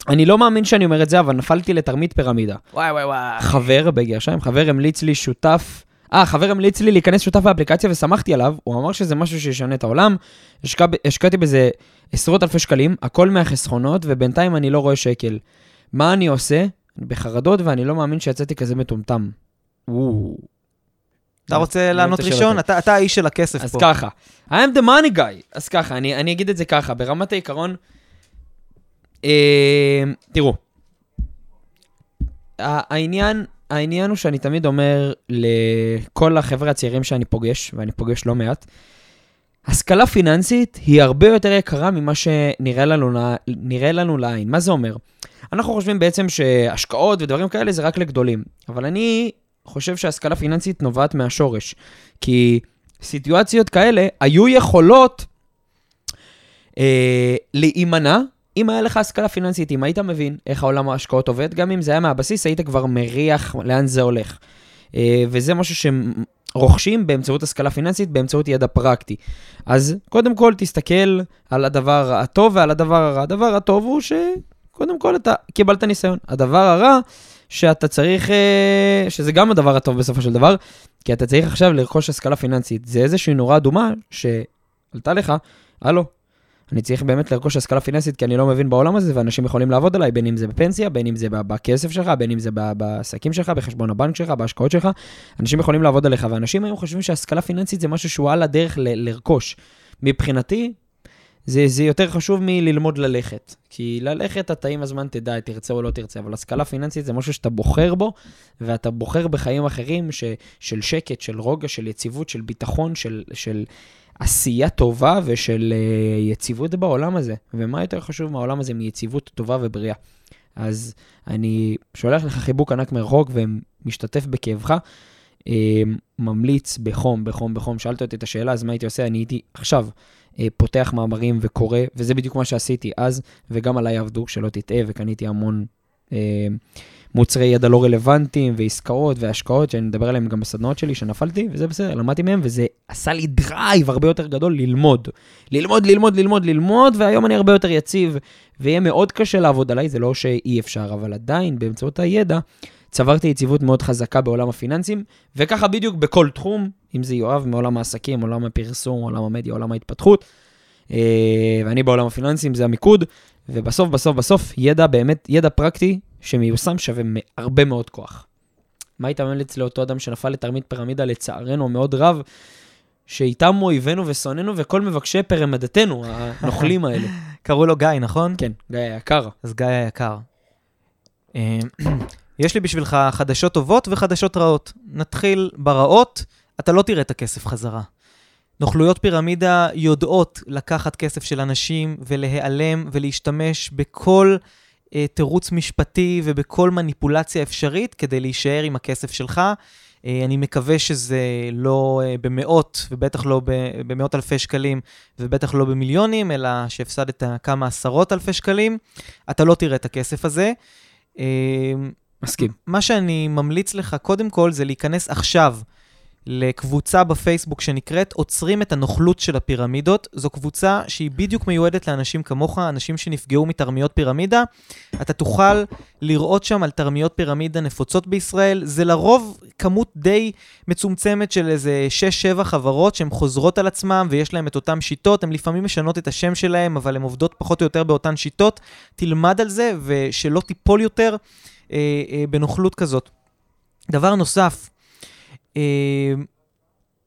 אני לא מאמין שאני אומר את זה, אבל נפלתי לתרמית פירמידה. וואי וואי וואי. חבר, בגרשיים, חבר המליץ לי שותף... אה, חבר המליץ לי להיכנס שותף באפליקציה ושמחתי עליו, הוא אמר שזה משהו שישנה את העולם. השקע, השקעתי בזה עשרות אלפי שקלים, הכל מהחסכונות, ובינתיים אני לא רואה שקל. מה אני עושה? בחרדות ואני לא מאמין שיצאתי כזה מטומטם. וואו. אתה רוצה לענות ראשון? אתה אתה האיש של הכסף אז פה. ככה, I am the money guy. אז ככה, אני, אני אגיד את זה ככה, ברמת העיקרון, אה, תראו, העניין, העניין הוא שאני תמיד אומר לכל החבר'ה הצעירים שאני פוגש, ואני פוגש לא מעט, השכלה פיננסית היא הרבה יותר יקרה ממה שנראה לנו, לנו לעין. מה זה אומר? אנחנו חושבים בעצם שהשקעות ודברים כאלה זה רק לגדולים, אבל אני חושב שהשכלה פיננסית נובעת מהשורש. כי סיטואציות כאלה היו יכולות אה, להימנע אם היה לך השכלה פיננסית, אם היית מבין איך העולם ההשקעות עובד, גם אם זה היה מהבסיס, היית כבר מריח לאן זה הולך. אה, וזה משהו שרוכשים באמצעות השכלה פיננסית, באמצעות ידע פרקטי. אז קודם כל תסתכל על הדבר הטוב ועל הדבר הרע. הדבר הטוב הוא שקודם כל אתה קיבלת ניסיון. הדבר הרע, שאתה צריך, אה, שזה גם הדבר הטוב בסופו של דבר, כי אתה צריך עכשיו לרכוש השכלה פיננסית. זה איזושהי נורה אדומה שעלתה לך, הלו, אני צריך באמת לרכוש השכלה פיננסית, כי אני לא מבין בעולם הזה, ואנשים יכולים לעבוד עליי, בין אם זה בפנסיה, בין אם זה בכסף שלך, בין אם זה בעסקים שלך, בחשבון הבנק שלך, בהשקעות שלך. אנשים יכולים לעבוד עליך, ואנשים היום חושבים שהשכלה פיננסית זה משהו שהוא על הדרך ל- לרכוש. מבחינתי, זה, זה יותר חשוב מללמוד ללכת. כי ללכת, אתה עם הזמן תדע, תרצה או לא תרצה, אבל השכלה פיננסית זה משהו שאתה בוחר בו, ואתה בוחר בחיים אחרים ש, של שקט, של רוגע, של יציבות, של ביטחון, של, של עשייה טובה ושל uh, יציבות בעולם הזה. ומה יותר חשוב מהעולם הזה מיציבות טובה ובריאה? אז אני שולח לך חיבוק ענק מרחוק ומשתתף בכאבך. אה, ממליץ בחום, בחום, בחום. שאלת אותי את השאלה, אז מה הייתי עושה? אני הייתי עכשיו אה, פותח מאמרים וקורא, וזה בדיוק מה שעשיתי אז, וגם עליי עבדו, שלא תטעה, וקניתי המון אה, מוצרי ידע לא רלוונטיים, ועסקאות והשקעות, שאני מדבר עליהם גם בסדנאות שלי, שנפלתי, וזה בסדר, למדתי מהם, וזה עשה לי drive הרבה יותר גדול ללמוד. ללמוד, ללמוד, ללמוד, ללמוד, והיום אני הרבה יותר יציב, ויהיה מאוד קשה לעבוד עליי, זה לא שאי אפשר, אבל עדיין, באמצעות הידע, צברתי יציבות מאוד חזקה בעולם הפיננסים, וככה בדיוק בכל תחום, אם זה יואב מעולם העסקים, עולם הפרסום, עולם המדיה, עולם ההתפתחות, אה, ואני בעולם הפיננסים, זה המיקוד, ובסוף, בסוף, בסוף, ידע באמת, ידע פרקטי שמיושם שווה הרבה מאוד כוח. מה היית ממליץ לאותו אדם שנפל לתרמית פירמידה, לצערנו מאוד רב, שאיתם אויבינו ושונאינו וכל מבקשי פירמידתנו, הנוכלים האלה. קראו לו גיא, נכון? כן, גיא היקר. אז גיא היקר. אה, יש לי בשבילך חדשות טובות וחדשות רעות. נתחיל ברעות, אתה לא תראה את הכסף חזרה. נוכלויות פירמידה יודעות לקחת כסף של אנשים ולהיעלם ולהשתמש בכל אה, תירוץ משפטי ובכל מניפולציה אפשרית כדי להישאר עם הכסף שלך. אה, אני מקווה שזה לא אה, במאות, ובטח לא במאות אלפי שקלים, ובטח לא במיליונים, אלא שהפסדת כמה עשרות אלפי שקלים. אתה לא תראה את הכסף הזה. אה, מסכים. מה שאני ממליץ לך קודם כל זה להיכנס עכשיו לקבוצה בפייסבוק שנקראת עוצרים את הנוכלות של הפירמידות. זו קבוצה שהיא בדיוק מיועדת לאנשים כמוך, אנשים שנפגעו מתרמיות פירמידה. אתה תוכל לראות שם על תרמיות פירמידה נפוצות בישראל. זה לרוב כמות די מצומצמת של איזה 6-7 חברות שהן חוזרות על עצמן ויש להן את אותן שיטות. הן לפעמים משנות את השם שלהן, אבל הן עובדות פחות או יותר באותן שיטות. תלמד על זה ושלא תיפול יותר. אה, אה, בנוכלות כזאת. דבר נוסף,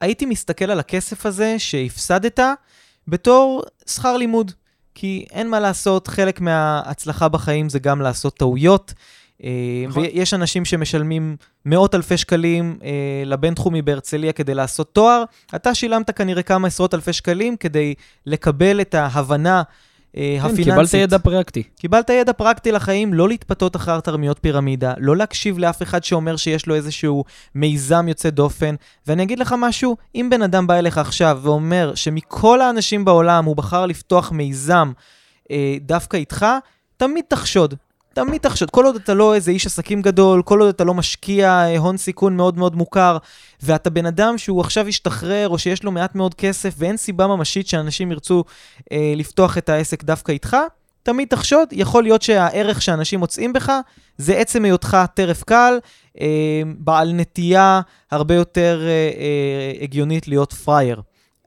הייתי מסתכל על הכסף הזה שהפסדת בתור שכר לימוד. כי אין מה לעשות, חלק מההצלחה בחיים זה גם לעשות טעויות. נכון. ויש אנשים שמשלמים מאות אלפי שקלים אה, לבינתחומי בהרצליה כדי לעשות תואר. אתה שילמת כנראה כמה עשרות אלפי שקלים כדי לקבל את ההבנה כן, הפיננסית. קיבלת ידע פרקטי. קיבלת ידע פרקטי לחיים, לא להתפתות אחר תרמיות פירמידה, לא להקשיב לאף אחד שאומר שיש לו איזשהו מיזם יוצא דופן. ואני אגיד לך משהו, אם בן אדם בא אליך עכשיו ואומר שמכל האנשים בעולם הוא בחר לפתוח מיזם אה, דווקא איתך, תמיד תחשוד. תמיד תחשוד, כל עוד אתה לא איזה איש עסקים גדול, כל עוד אתה לא משקיע אה, הון סיכון מאוד מאוד מוכר, ואתה בן אדם שהוא עכשיו השתחרר, או שיש לו מעט מאוד כסף, ואין סיבה ממשית שאנשים ירצו אה, לפתוח את העסק דווקא איתך, תמיד תחשוד, יכול להיות שהערך שאנשים מוצאים בך זה עצם היותך טרף קל, אה, בעל נטייה הרבה יותר אה, הגיונית להיות פרייר.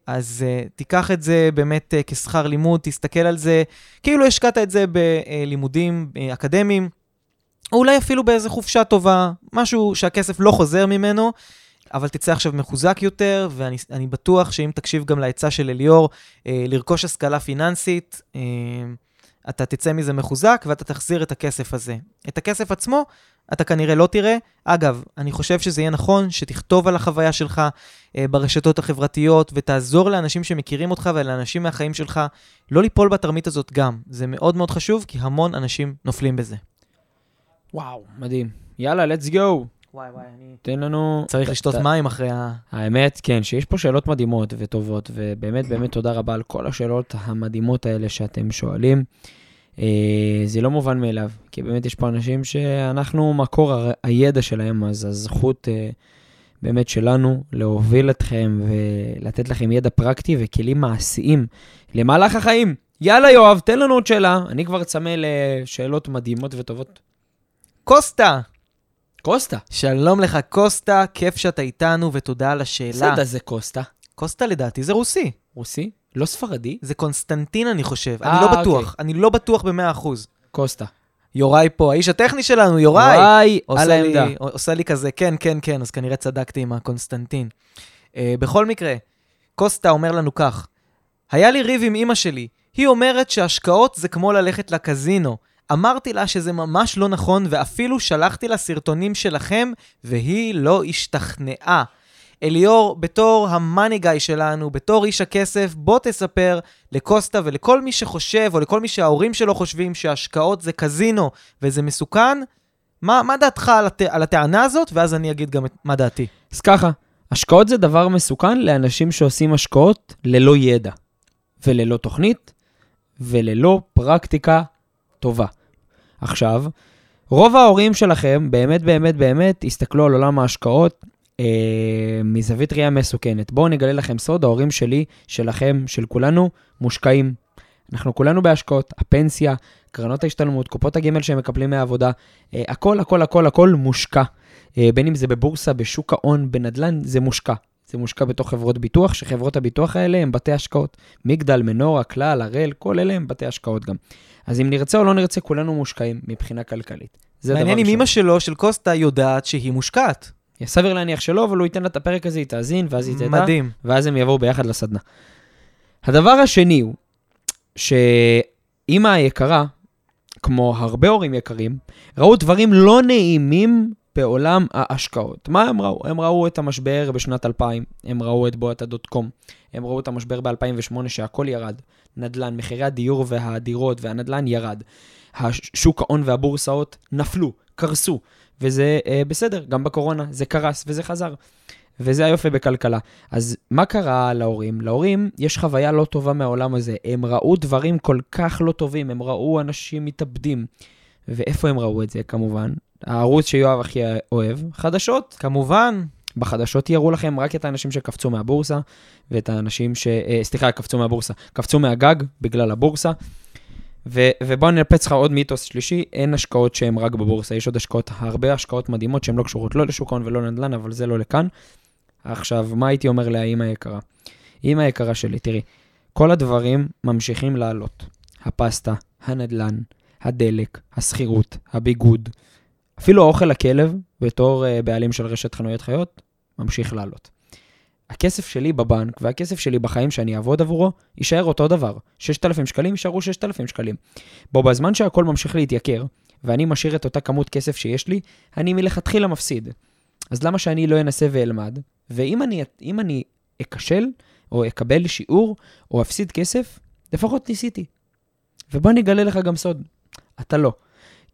אז uh, תיקח את זה באמת uh, כשכר לימוד, תסתכל על זה כאילו השקעת את זה בלימודים uh, אקדמיים, או אולי אפילו באיזה חופשה טובה, משהו שהכסף לא חוזר ממנו, אבל תצא עכשיו מחוזק יותר, ואני בטוח שאם תקשיב גם לעצה של אליאור, uh, לרכוש השכלה פיננסית, uh, אתה תצא מזה מחוזק ואתה תחזיר את הכסף הזה. את הכסף עצמו אתה כנראה לא תראה. אגב, אני חושב שזה יהיה נכון שתכתוב על החוויה שלך אה, ברשתות החברתיות ותעזור לאנשים שמכירים אותך ולאנשים מהחיים שלך לא ליפול בתרמית הזאת גם. זה מאוד מאוד חשוב, כי המון אנשים נופלים בזה. וואו, מדהים. יאללה, let's go. וואי וואי, אני... תן לנו... צריך לשתות מים אחרי ה... האמת, כן, שיש פה שאלות מדהימות וטובות, ובאמת באמת תודה רבה על כל השאלות המדהימות האלה שאתם שואלים. אה, זה לא מובן מאליו, כי באמת יש פה אנשים שאנחנו מקור הידע שלהם, אז הזכות אה, באמת שלנו להוביל אתכם ולתת לכם ידע פרקטי וכלים מעשיים למהלך החיים. יאללה, יואב, תן לנו עוד שאלה. אני כבר צמא לשאלות מדהימות וטובות. קוסטה! קוסטה. שלום לך, קוסטה, כיף שאתה איתנו, ותודה על השאלה. בסדר, זה קוסטה. קוסטה לדעתי זה רוסי. רוסי? לא ספרדי? זה קונסטנטין, אני חושב. 아, אני לא אה, בטוח, אוקיי. אני לא בטוח ב-100%. קוסטה. יוראי פה, האיש הטכני שלנו, יוראי. יוראי, על העמדה. עושה לי כזה, כן, כן, כן, אז כנראה צדקתי עם הקונסטנטין. אה, בכל מקרה, קוסטה אומר לנו כך, היה לי ריב עם אמא שלי. היא אומרת שהשקעות זה כמו ללכת לקזינו. אמרתי לה שזה ממש לא נכון, ואפילו שלחתי לה סרטונים שלכם, והיא לא השתכנעה. אליאור, בתור ה money guy שלנו, בתור איש הכסף, בוא תספר לקוסטה ולכל מי שחושב, או לכל מי שההורים שלו חושבים שהשקעות זה קזינו וזה מסוכן, מה, מה דעתך על, הט... על הטענה הזאת, ואז אני אגיד גם את... מה דעתי. אז ככה, השקעות זה דבר מסוכן לאנשים שעושים השקעות ללא ידע, וללא תוכנית, וללא פרקטיקה טובה. עכשיו, רוב ההורים שלכם באמת באמת באמת הסתכלו על עולם ההשקעות אה, מזווית ראייה מסוכנת. בואו נגלה לכם סוד, ההורים שלי, שלכם, של כולנו, מושקעים. אנחנו כולנו בהשקעות, הפנסיה, קרנות ההשתלמות, קופות הגמל שהם מקבלים מהעבודה, אה, הכל, הכל, הכל, הכל מושקע. אה, בין אם זה בבורסה, בשוק ההון, בנדל"ן, זה מושקע. זה מושקע בתוך חברות ביטוח, שחברות הביטוח האלה הם בתי השקעות. מגדל, מנורה, כלל, הראל, כל אלה הם בתי השקעות גם. אז אם נרצה או לא נרצה, כולנו מושקעים מבחינה כלכלית. זה דבר מעניין אם ראשון. אמא שלו, של קוסטה, יודעת שהיא מושקעת. סביר להניח שלא, אבל הוא ייתן לה את הפרק הזה, היא תאזין, ואז היא תדע, מדהים. ואז הם יבואו ביחד לסדנה. הדבר השני הוא, שאימא היקרה, כמו הרבה הורים יקרים, ראו דברים לא נעימים בעולם ההשקעות. מה הם ראו? הם ראו את המשבר בשנת 2000, הם ראו את בועת הדוט קום, הם ראו את המשבר ב-2008 שהכל ירד. נדל"ן, מחירי הדיור והדירות והנדל"ן ירד. השוק ההון והבורסאות נפלו, קרסו, וזה אה, בסדר, גם בקורונה זה קרס וזה חזר. וזה היופי בכלכלה. אז מה קרה להורים? להורים יש חוויה לא טובה מהעולם הזה. הם ראו דברים כל כך לא טובים, הם ראו אנשים מתאבדים. ואיפה הם ראו את זה, כמובן? הערוץ שיואב הכי אוהב, חדשות. כמובן, בחדשות יראו לכם רק את האנשים שקפצו מהבורסה, ואת האנשים ש... אה, סליחה, קפצו מהבורסה. קפצו מהגג בגלל הבורסה. ו- ובואו ננפץ לך עוד מיתוס שלישי, אין השקעות שהן רק בבורסה, יש עוד השקעות, הרבה השקעות מדהימות שהן לא קשורות לא לשוק ההון ולא לנדל"ן, אבל זה לא לכאן. עכשיו, מה הייתי אומר לאמא היקרה? אמא היקרה שלי, תראי, כל הדברים ממשיכים לעלות. הפסטה, הנדל"ן, הדלק, השכירות, הביגוד, אפילו האוכל לכלב, בתור uh, בעלים של רשת חנויות חיות, ממשיך לעלות. הכסף שלי בבנק והכסף שלי בחיים שאני אעבוד עבורו, יישאר אותו דבר. 6,000 שקלים יישארו 6,000 שקלים. בו בזמן שהכל ממשיך להתייקר, ואני משאיר את אותה כמות כסף שיש לי, אני מלכתחילה מפסיד. אז למה שאני לא אנסה ואלמד? ואם אני, אני אכשל, או אקבל שיעור, או אפסיד כסף, לפחות ניסיתי. ובוא אני אגלה לך גם סוד, אתה לא.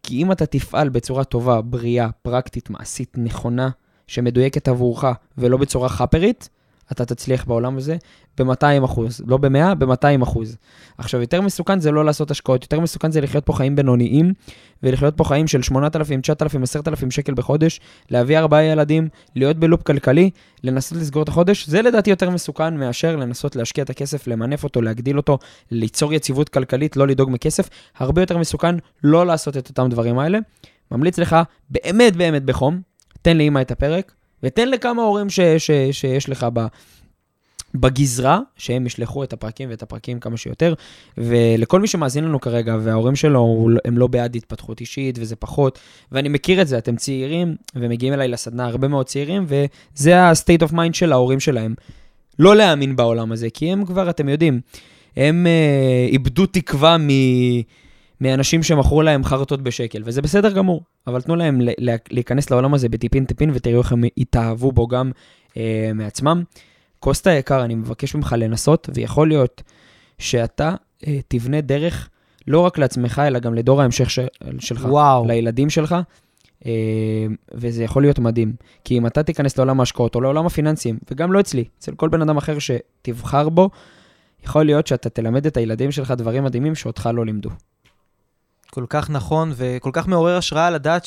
כי אם אתה תפעל בצורה טובה, בריאה, פרקטית, מעשית, נכונה, שמדויקת עבורך, ולא בצורה חאפרית, אתה תצליח בעולם הזה ב-200 אחוז. לא ב-100, ב-200 אחוז. עכשיו, יותר מסוכן זה לא לעשות השקעות, יותר מסוכן זה לחיות פה חיים בינוניים, ולחיות פה חיים של 8,000, 9,000, 10,000 שקל בחודש, להביא ארבעה ילדים, להיות בלופ כלכלי, לנסות לסגור את החודש, זה לדעתי יותר מסוכן מאשר לנסות להשקיע את הכסף, למנף אותו, להגדיל אותו, ליצור יציבות כלכלית, לא לדאוג מכסף. הרבה יותר מסוכן לא לעשות את אותם דברים האלה. ממליץ לך באמת באמת בחום, תן לאמא את הפרק, ותן לכמה הורים ש, ש, שיש לך ב, בגזרה, שהם ישלחו את הפרקים ואת הפרקים כמה שיותר. ולכל מי שמאזין לנו כרגע, וההורים שלו הם לא בעד התפתחות אישית, וזה פחות, ואני מכיר את זה, אתם צעירים, ומגיעים אליי לסדנה הרבה מאוד צעירים, וזה ה-state of mind של ההורים שלהם. לא להאמין בעולם הזה, כי הם כבר, אתם יודעים, הם uh, איבדו תקווה מ... מאנשים שמכרו להם חרטות בשקל, וזה בסדר גמור, אבל תנו להם להיכנס לעולם הזה בטיפין-טיפין ותראו איך הם יתאהבו בו גם אה, מעצמם. קוסטה יקר, אני מבקש ממך לנסות, ויכול להיות שאתה אה, תבנה דרך לא רק לעצמך, אלא גם לדור ההמשך ש... שלך, וואו. לילדים שלך, אה, וזה יכול להיות מדהים. כי אם אתה תיכנס לעולם ההשקעות או לעולם הפיננסים, וגם לא אצלי, אצל כל בן אדם אחר שתבחר בו, יכול להיות שאתה תלמד את הילדים שלך דברים מדהימים שאותך לא לימדו. כל כך נכון וכל כך מעורר השראה לדעת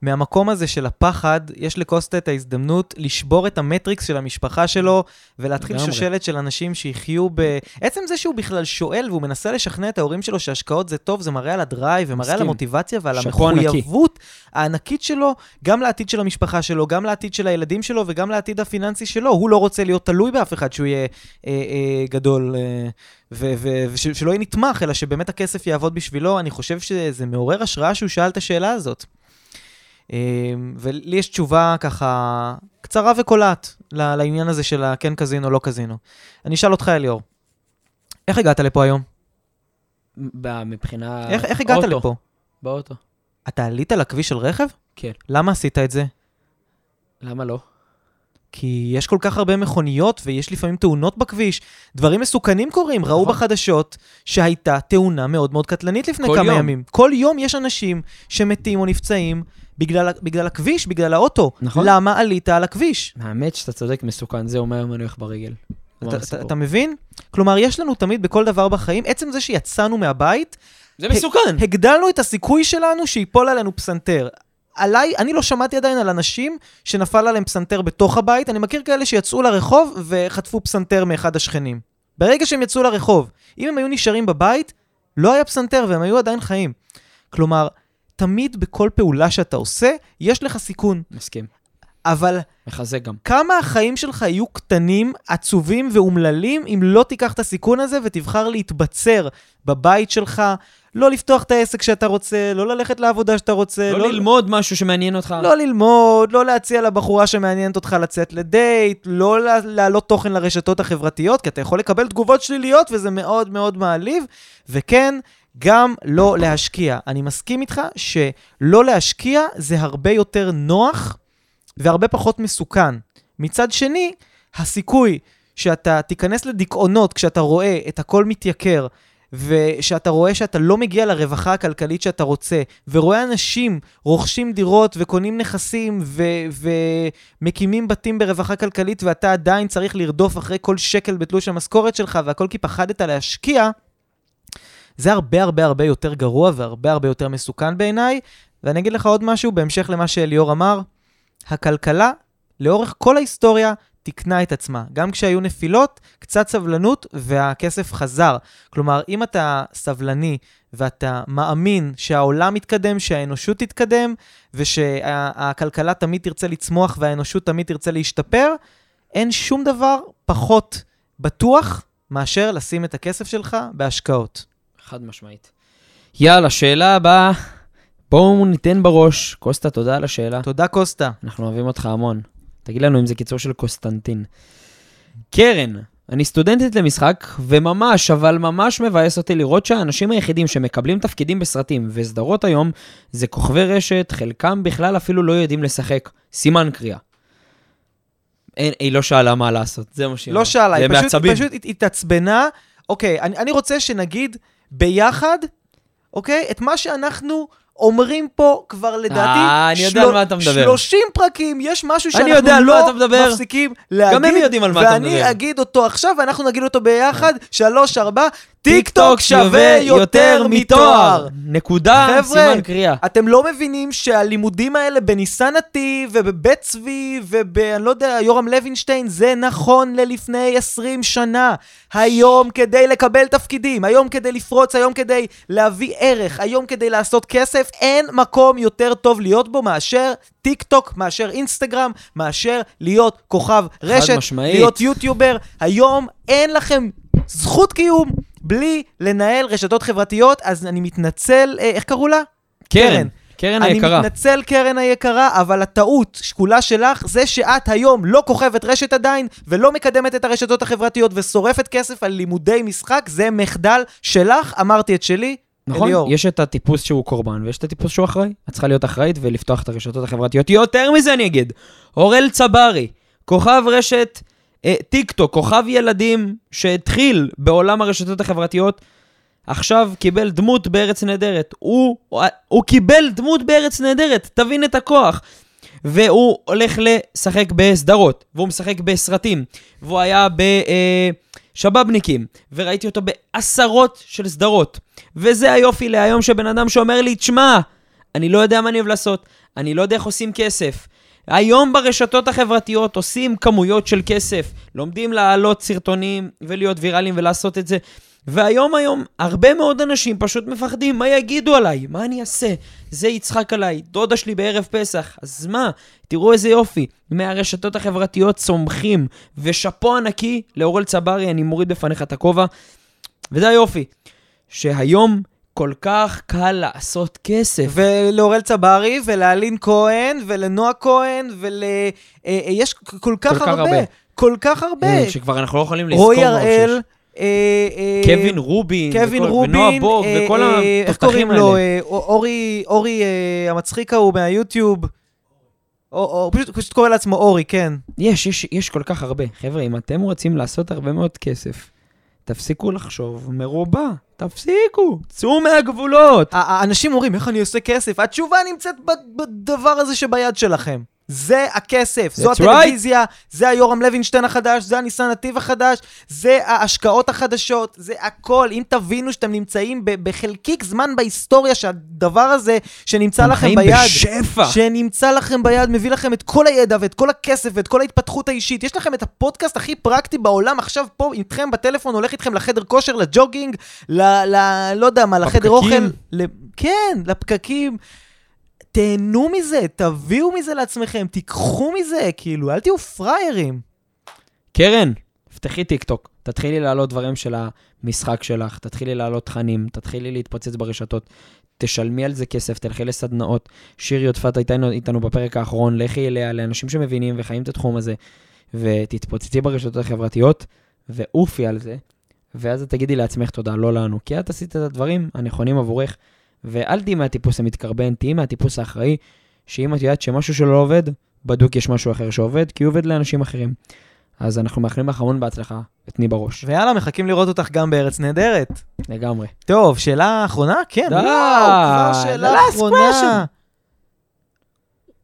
שמהמקום הזה של הפחד, יש לקוסטה את ההזדמנות לשבור את המטריקס של המשפחה שלו ולהתחיל. שושלת של אנשים שיחיו ב... עצם זה שהוא בכלל שואל והוא מנסה לשכנע את ההורים שלו שהשקעות זה טוב, זה מראה על הדרייב ומראה על מסכים. המוטיבציה ועל שאפו ענקי. המחויבות הענקית שלו, גם לעתיד של המשפחה שלו, גם לעתיד של הילדים שלו וגם לעתיד הפיננסי שלו. הוא לא רוצה להיות תלוי באף אחד שהוא יהיה אה, אה, גדול. אה, ושלא יהיה נתמך, אלא שבאמת הכסף יעבוד בשבילו, אני חושב שזה מעורר השראה שהוא שאל את השאלה הזאת. אה, ולי יש תשובה ככה קצרה וקולעת לעניין הזה של הכן קזינו, לא קזינו. אני אשאל אותך, אליאור. איך הגעת לפה היום? מבחינה... איך איך הגעת אוטו. לפה? באוטו. אתה עלית לכביש של רכב? כן. למה עשית את זה? למה לא? כי יש כל כך הרבה מכוניות ויש לפעמים תאונות בכביש. דברים מסוכנים קורים. ראו נכון. בחדשות שהייתה תאונה מאוד מאוד קטלנית לפני כמה יום. ימים. כל יום יש אנשים שמתים או נפצעים בגלל, בגלל הכביש, בגלל האוטו. נכון. למה עלית על הכביש? האמת שאתה צודק, מסוכן. זה אומר אם אני הולך ברגל. אתה, אתה. אתה מבין? כלומר, יש לנו תמיד בכל דבר בחיים, עצם זה שיצאנו מהבית, זה מסוכן. הגדלנו את הסיכוי שלנו שיפול עלינו פסנתר. עליי, אני לא שמעתי עדיין על אנשים שנפל עליהם פסנתר בתוך הבית, אני מכיר כאלה שיצאו לרחוב וחטפו פסנתר מאחד השכנים. ברגע שהם יצאו לרחוב, אם הם היו נשארים בבית, לא היה פסנתר והם היו עדיין חיים. כלומר, תמיד בכל פעולה שאתה עושה, יש לך סיכון. מסכים. אבל מחזק גם. כמה החיים שלך יהיו קטנים, עצובים ואומללים אם לא תיקח את הסיכון הזה ותבחר להתבצר בבית שלך, לא לפתוח את העסק שאתה רוצה, לא ללכת לעבודה שאתה רוצה, לא ללמוד משהו שמעניין אותך. לא ללמוד, לא להציע לבחורה שמעניינת אותך לצאת לדייט, לא לה- להעלות תוכן לרשתות החברתיות, כי אתה יכול לקבל תגובות שליליות וזה מאוד מאוד מעליב, וכן, גם לא להשקיע. אני מסכים איתך שלא להשקיע זה הרבה יותר נוח והרבה פחות מסוכן. מצד שני, הסיכוי שאתה תיכנס לדיכאונות כשאתה רואה את הכל מתייקר, ושאתה רואה שאתה לא מגיע לרווחה הכלכלית שאתה רוצה, ורואה אנשים רוכשים דירות וקונים נכסים ו- ומקימים בתים ברווחה כלכלית, ואתה עדיין צריך לרדוף אחרי כל שקל בתלוש המשכורת שלך, והכל כי פחדת להשקיע, זה הרבה הרבה הרבה יותר גרוע והרבה הרבה יותר מסוכן בעיניי. ואני אגיד לך עוד משהו בהמשך למה שאליאור אמר. הכלכלה, לאורך כל ההיסטוריה, תיקנה את עצמה. גם כשהיו נפילות, קצת סבלנות והכסף חזר. כלומר, אם אתה סבלני ואתה מאמין שהעולם יתקדם, שהאנושות תתקדם, ושהכלכלה תמיד תרצה לצמוח והאנושות תמיד תרצה להשתפר, אין שום דבר פחות בטוח מאשר לשים את הכסף שלך בהשקעות. חד משמעית. יאללה, שאלה הבאה. בואו ניתן בראש. קוסטה, תודה על השאלה. תודה, קוסטה. אנחנו אוהבים אותך המון. תגיד לנו אם זה קיצור של קוסטנטין. קרן, אני סטודנטית למשחק, וממש, אבל ממש מבאס אותי לראות שהאנשים היחידים שמקבלים תפקידים בסרטים וסדרות היום, זה כוכבי רשת, חלקם בכלל אפילו לא יודעים לשחק. סימן קריאה. אין, היא לא שאלה מה לעשות, זה מה שהיא לא אמרה. שאלה, זה היא פשוט. פשוט הת- התעצבנה. אוקיי, אני, אני רוצה שנגיד ביחד, אוקיי, את מה שאנחנו אומרים פה כבר לדעתי... אה, אני יודע על מה אתה מדבר. 30 פרקים, יש משהו שאנחנו לא מדבר. מפסיקים להגיד. גם הם יודעים על מה אתה מדבר. ואני אגיד אותו עכשיו, ואנחנו נגיד אותו ביחד, שלוש, ארבע, טיק טוק שווה יותר מתואר. נקודה, חבר'ה, סימן קריאה. אתם לא מבינים שהלימודים האלה בניסן נתיב ובבית צבי וב... אני לא יודע, יורם לוינשטיין, זה נכון ללפני 20 שנה. היום כדי לקבל תפקידים, היום כדי לפרוץ, היום כדי להביא ערך, היום כדי לעשות כסף, אין מקום יותר טוב להיות בו מאשר טיק טוק, מאשר אינסטגרם, מאשר להיות כוכב רשת, משמעית. להיות יוטיובר. היום אין לכם זכות קיום בלי לנהל רשתות חברתיות, אז אני מתנצל, אה, איך קראו לה? קרן, קרן היקרה. אני מתנצל, קרן היקרה, אבל הטעות שקולה שלך זה שאת היום לא כוכבת רשת עדיין, ולא מקדמת את הרשתות החברתיות ושורפת כסף על לימודי משחק, זה מחדל שלך, אמרתי את שלי, נכון, אליאור. יש את הטיפוס שהוא קורבן, ויש את הטיפוס שהוא אחראי. את צריכה להיות אחראית ולפתוח את הרשתות החברתיות. יותר מזה אני אגיד, אורל צברי, כוכב רשת טיק טוק, כוכב ילדים שהתחיל בעולם הרשתות החברתיות, עכשיו קיבל דמות בארץ נהדרת. הוא, הוא, הוא קיבל דמות בארץ נהדרת, תבין את הכוח. והוא הולך לשחק בסדרות, והוא משחק בסרטים, והוא היה בשבאבניקים, וראיתי אותו בעשרות של סדרות. וזה היופי להיום שבן אדם שאומר לי, תשמע, אני לא יודע מה אני אוהב לעשות, אני לא יודע איך עושים כסף. היום ברשתות החברתיות עושים כמויות של כסף, לומדים להעלות סרטונים ולהיות ויראליים ולעשות את זה. והיום היום הרבה מאוד אנשים פשוט מפחדים, מה יגידו עליי? מה אני אעשה? זה יצחק עליי, דודה שלי בערב פסח. אז מה? תראו איזה יופי. מהרשתות החברתיות צומחים, ושאפו ענקי לאורל צברי, אני מוריד בפניך את הכובע. וזה היופי, שהיום כל כך קל לעשות כסף. ולאורל צברי, ולאלין כהן, ולנועה כהן, ול... אה, אה, יש כל כך כך הרבה, הרבה. כל כך הרבה. אה, שכבר אנחנו לא יכולים לזכור רועי הוא הראל. אה, אה, קווין רובין, קווין וכל- רובין, ונועה בוג, אה, וכל אה, התותחים לו? האלה. אה, אורי, אורי אה, המצחיק ההוא מהיוטיוב. או, או, פשוט, פשוט קורא לעצמו אורי, כן. יש, יש, יש כל כך הרבה. חבר'ה, אם אתם רוצים לעשות הרבה מאוד כסף, תפסיקו לחשוב מרובע. תפסיקו, צאו מהגבולות. האנשים אומרים, איך אני עושה כסף? התשובה נמצאת בדבר הזה שביד שלכם. זה הכסף, זו הטלוויזיה, זה היורם לוינשטיין החדש, זה הניסן נתיב החדש, זה ההשקעות החדשות, זה הכל. אם תבינו שאתם נמצאים בחלקיק זמן בהיסטוריה שהדבר הזה שנמצא לכם ביד, בשפע. שנמצא לכם ביד, מביא לכם את כל הידע ואת כל הכסף ואת כל ההתפתחות האישית. יש לכם את הפודקאסט הכי פרקטי בעולם, עכשיו פה איתכם בטלפון, הולך איתכם לחדר כושר, לג'וגינג, ל... ל לא יודע מה, לחדר אוכל. לפקקים. ל... כן, לפקקים. תהנו מזה, תביאו מזה לעצמכם, תיקחו מזה, כאילו, אל תהיו פראיירים. קרן, פתחי טיק טוק, תתחילי להעלות דברים של המשחק שלך, תתחילי להעלות תכנים, תתחילי להתפוצץ ברשתות, תשלמי על זה כסף, תלכי לסדנאות. שיר יודפת הייתה איתנו בפרק האחרון, לכי אליה לאנשים שמבינים וחיים את התחום הזה, ותתפוצצי ברשתות החברתיות, ועופי על זה, ואז תגידי לעצמך תודה, לא לנו, כי את עשית את הדברים הנכונים עבורך, ואל תהיי מהטיפוס המתקרבן, תהיי מהטיפוס האחראי, שאם את יודעת שמשהו שלא עובד, בדוק יש משהו אחר שעובד, כי הוא עובד לאנשים אחרים. אז אנחנו מאחלים לך המון בהצלחה, ותני בראש. ויאללה, מחכים לראות אותך גם בארץ נהדרת. לגמרי. טוב, שאלה אחרונה? כן, וואו, כבר שאלה אחרונה.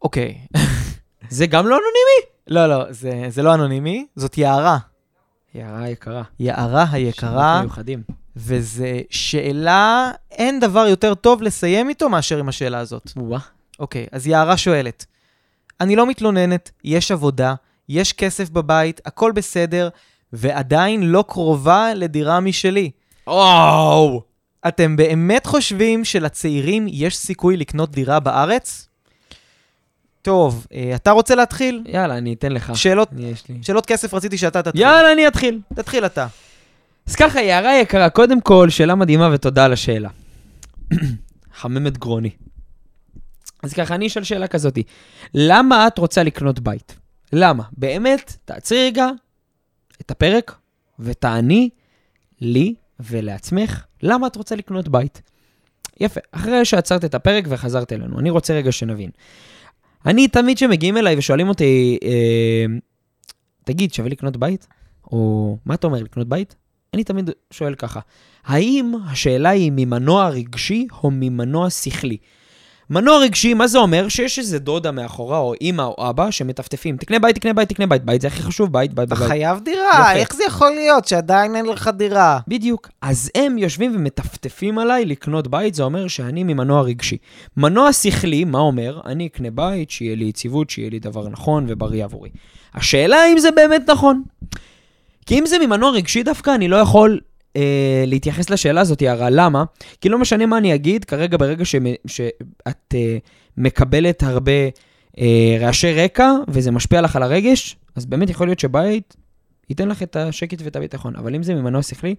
אוקיי. זה גם לא אנונימי? לא, לא, זה, זה לא אנונימי, זאת יערה. יערה יקרה. יערה היקרה, שמות מיוחדים. וזו שאלה, אין דבר יותר טוב לסיים איתו מאשר עם השאלה הזאת. וואה. אוקיי, אז יערה שואלת, אני לא מתלוננת, יש עבודה, יש כסף בבית, הכל בסדר, ועדיין לא קרובה לדירה משלי. וואו! אתם באמת חושבים שלצעירים יש סיכוי לקנות דירה בארץ? טוב, אה, אתה רוצה להתחיל? יאללה, אני אתן לך. שאלות, אני, יש לי. שאלות כסף רציתי שאתה תתחיל. יאללה, אני אתחיל. תתחיל אתה. אז ככה, יערה יקרה, קודם כל, שאלה מדהימה ותודה על השאלה. חממת גרוני. אז ככה, אני אשאל שאלה כזאתי. למה את רוצה לקנות בית? למה? באמת, תעצרי רגע את הפרק ותעני לי ולעצמך, למה את רוצה לקנות בית? יפה, אחרי שעצרת את הפרק וחזרת אלינו, אני רוצה רגע שנבין. אני, תמיד כשמגיעים אליי ושואלים אותי, אה, תגיד, שווה לקנות בית? או מה אתה אומר, לקנות בית? אני תמיד שואל ככה, האם השאלה היא ממנוע רגשי או ממנוע שכלי? מנוע רגשי, מה זה אומר? שיש איזה דודה מאחורה, או אימא או אבא, שמטפטפים, תקנה בית, תקנה בית, תקנה בית, בית זה הכי חשוב, בית, בית, אתה בית. חייב יפה. דירה, איך זה יכול להיות שעדיין אין לך דירה? בדיוק. אז הם יושבים ומטפטפים עליי לקנות בית, זה אומר שאני ממנוע רגשי. מנוע שכלי, מה אומר? אני אקנה בית, שיהיה לי יציבות, שיהיה לי דבר נכון ובריא עבורי. השאלה אם זה באמת נכון. כי אם זה ממנוע רגשי דווקא, אני לא יכול אה, להתייחס לשאלה הזאת, יערה. למה? כי לא משנה מה אני אגיד, כרגע ברגע שמ, שאת אה, מקבלת הרבה אה, רעשי רקע, וזה משפיע לך על הרגש, אז באמת יכול להיות שבית ייתן לך את השקט ואת הביטחון. אבל אם זה ממנוע שכלי,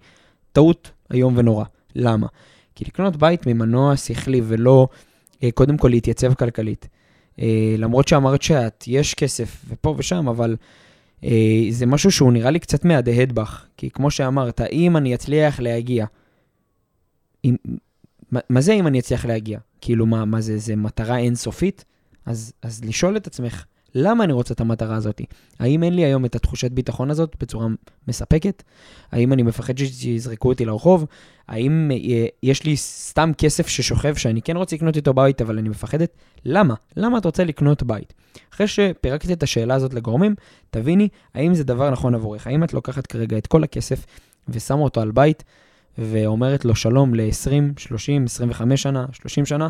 טעות איום ונורא. למה? כי לקנות בית ממנוע שכלי ולא אה, קודם כל להתייצב כלכלית. אה, למרות שאמרת שאת, יש כסף ופה ושם, אבל זה משהו שהוא נראה לי קצת מהדהד בך. כי כמו שאמרת, אם אני אצליח להגיע, אם, מה, מה זה אם אני אצליח להגיע? כאילו, מה, מה זה, זה מטרה אינסופית? אז, אז לשאול את עצמך, למה אני רוצה את המטרה הזאת? האם אין לי היום את התחושת ביטחון הזאת בצורה מספקת? האם אני מפחד שיזרקו אותי לרחוב? האם אה, יש לי סתם כסף ששוכב שאני כן רוצה לקנות איתו בית, אבל אני מפחדת? למה? למה את רוצה לקנות בית? אחרי שפירקת את השאלה הזאת לגורמים, תביני האם זה דבר נכון עבורך. האם את לוקחת כרגע את כל הכסף ושמה אותו על בית, ואומרת לו שלום ל-20, 30, 25 שנה, 30 שנה,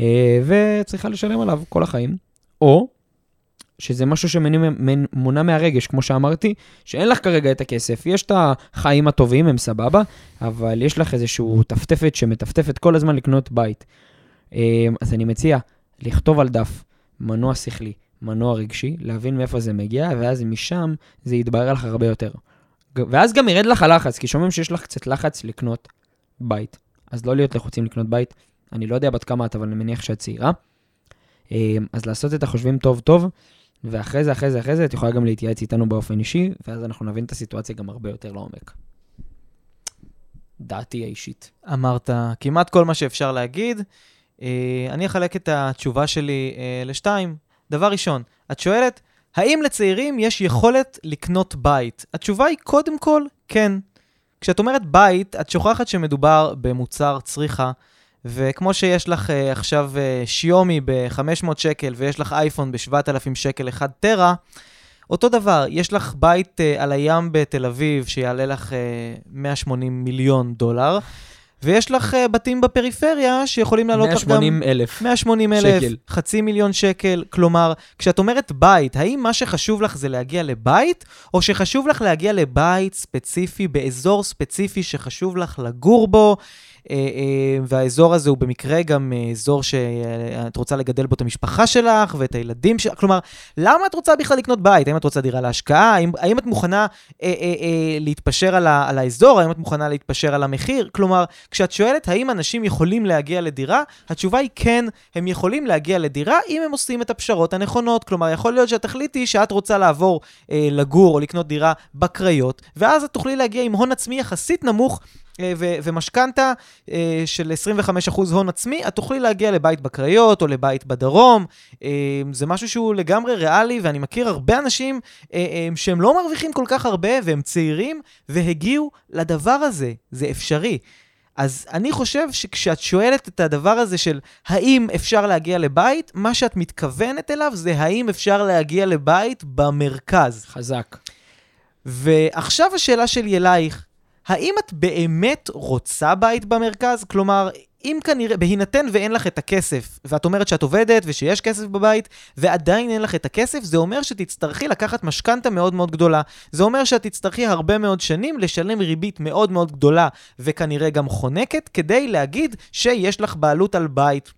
אה, וצריכה לשלם עליו כל החיים, או שזה משהו שמונע מהרגש, כמו שאמרתי, שאין לך כרגע את הכסף, יש את החיים הטובים, הם סבבה, אבל יש לך איזושהי טפטפת שמטפטפת כל הזמן לקנות בית. אה, אז אני מציע לכתוב על דף מנוע שכלי, מנוע רגשי, להבין מאיפה זה מגיע, ואז משם זה יתברר לך הרבה יותר. ואז גם ירד לך הלחץ, כי שומעים שיש לך קצת לחץ לקנות בית. אז לא להיות לחוצים לקנות בית. אני לא יודע בת כמה את, אבל אני מניח שאת צעירה. אה, אז לעשות את החושבים טוב טוב, ואחרי זה, אחרי זה, אחרי זה, את יכולה גם להתייעץ איתנו באופן אישי, ואז אנחנו נבין את הסיטואציה גם הרבה יותר לעומק. דעתי האישית. אמרת כמעט כל מה שאפשר להגיד. אה, אני אחלק את התשובה שלי אה, לשתיים. דבר ראשון, את שואלת, האם לצעירים יש יכולת לקנות בית? התשובה היא קודם כל, כן. כשאת אומרת בית, את שוכחת שמדובר במוצר צריכה, וכמו שיש לך uh, עכשיו uh, שיומי ב-500 שקל ויש לך אייפון ב-7,000 שקל 1 טרה, אותו דבר, יש לך בית uh, על הים בתל אביב שיעלה לך uh, 180 מיליון דולר, ויש לך uh, בתים בפריפריה שיכולים לעלות לך גם... 180 אלף. 180 אלף, שקל. חצי מיליון שקל. כלומר, כשאת אומרת בית, האם מה שחשוב לך זה להגיע לבית, או שחשוב לך להגיע לבית ספציפי, באזור ספציפי שחשוב לך לגור בו? אה, אה, והאזור הזה הוא במקרה גם אה, אזור שאת רוצה לגדל בו את המשפחה שלך ואת הילדים שלך. כלומר, למה את רוצה בכלל לקנות בית? האם את רוצה דירה להשקעה? האם, האם את מוכנה אה, אה, אה, להתפשר על, ה, על האזור? האם את מוכנה להתפשר על המחיר? כלומר, כשאת שואלת האם אנשים יכולים להגיע לדירה, התשובה היא כן, הם יכולים להגיע לדירה אם הם עושים את הפשרות הנכונות. כלומר, יכול להיות שהתכלית היא שאת רוצה לעבור אה, לגור או לקנות דירה בקריות, ואז את תוכלי להגיע עם הון עצמי יחסית נמוך ו- ומשכנתה אה, של 25% הון עצמי, את תוכלי להגיע לבית בקריות או לבית בדרום. אה, זה משהו שהוא לגמרי ריאלי, ואני מכיר הרבה אנשים שהם לא מרוויחים כל כך הרבה, והם צעירים, והגיעו לדבר הזה. זה אפשרי. אז אני חושב שכשאת שואלת את הדבר הזה של האם אפשר להגיע לבית, מה שאת מתכוונת אליו זה האם אפשר להגיע לבית במרכז. חזק. ועכשיו השאלה שלי אלייך, האם את באמת רוצה בית במרכז? כלומר, אם כנראה, בהינתן ואין לך את הכסף, ואת אומרת שאת עובדת ושיש כסף בבית, ועדיין אין לך את הכסף, זה אומר שתצטרכי לקחת משכנתה מאוד מאוד גדולה. זה אומר שאת תצטרכי הרבה מאוד שנים לשלם ריבית מאוד מאוד גדולה, וכנראה גם חונקת, כדי להגיד שיש לך בעלות על בית.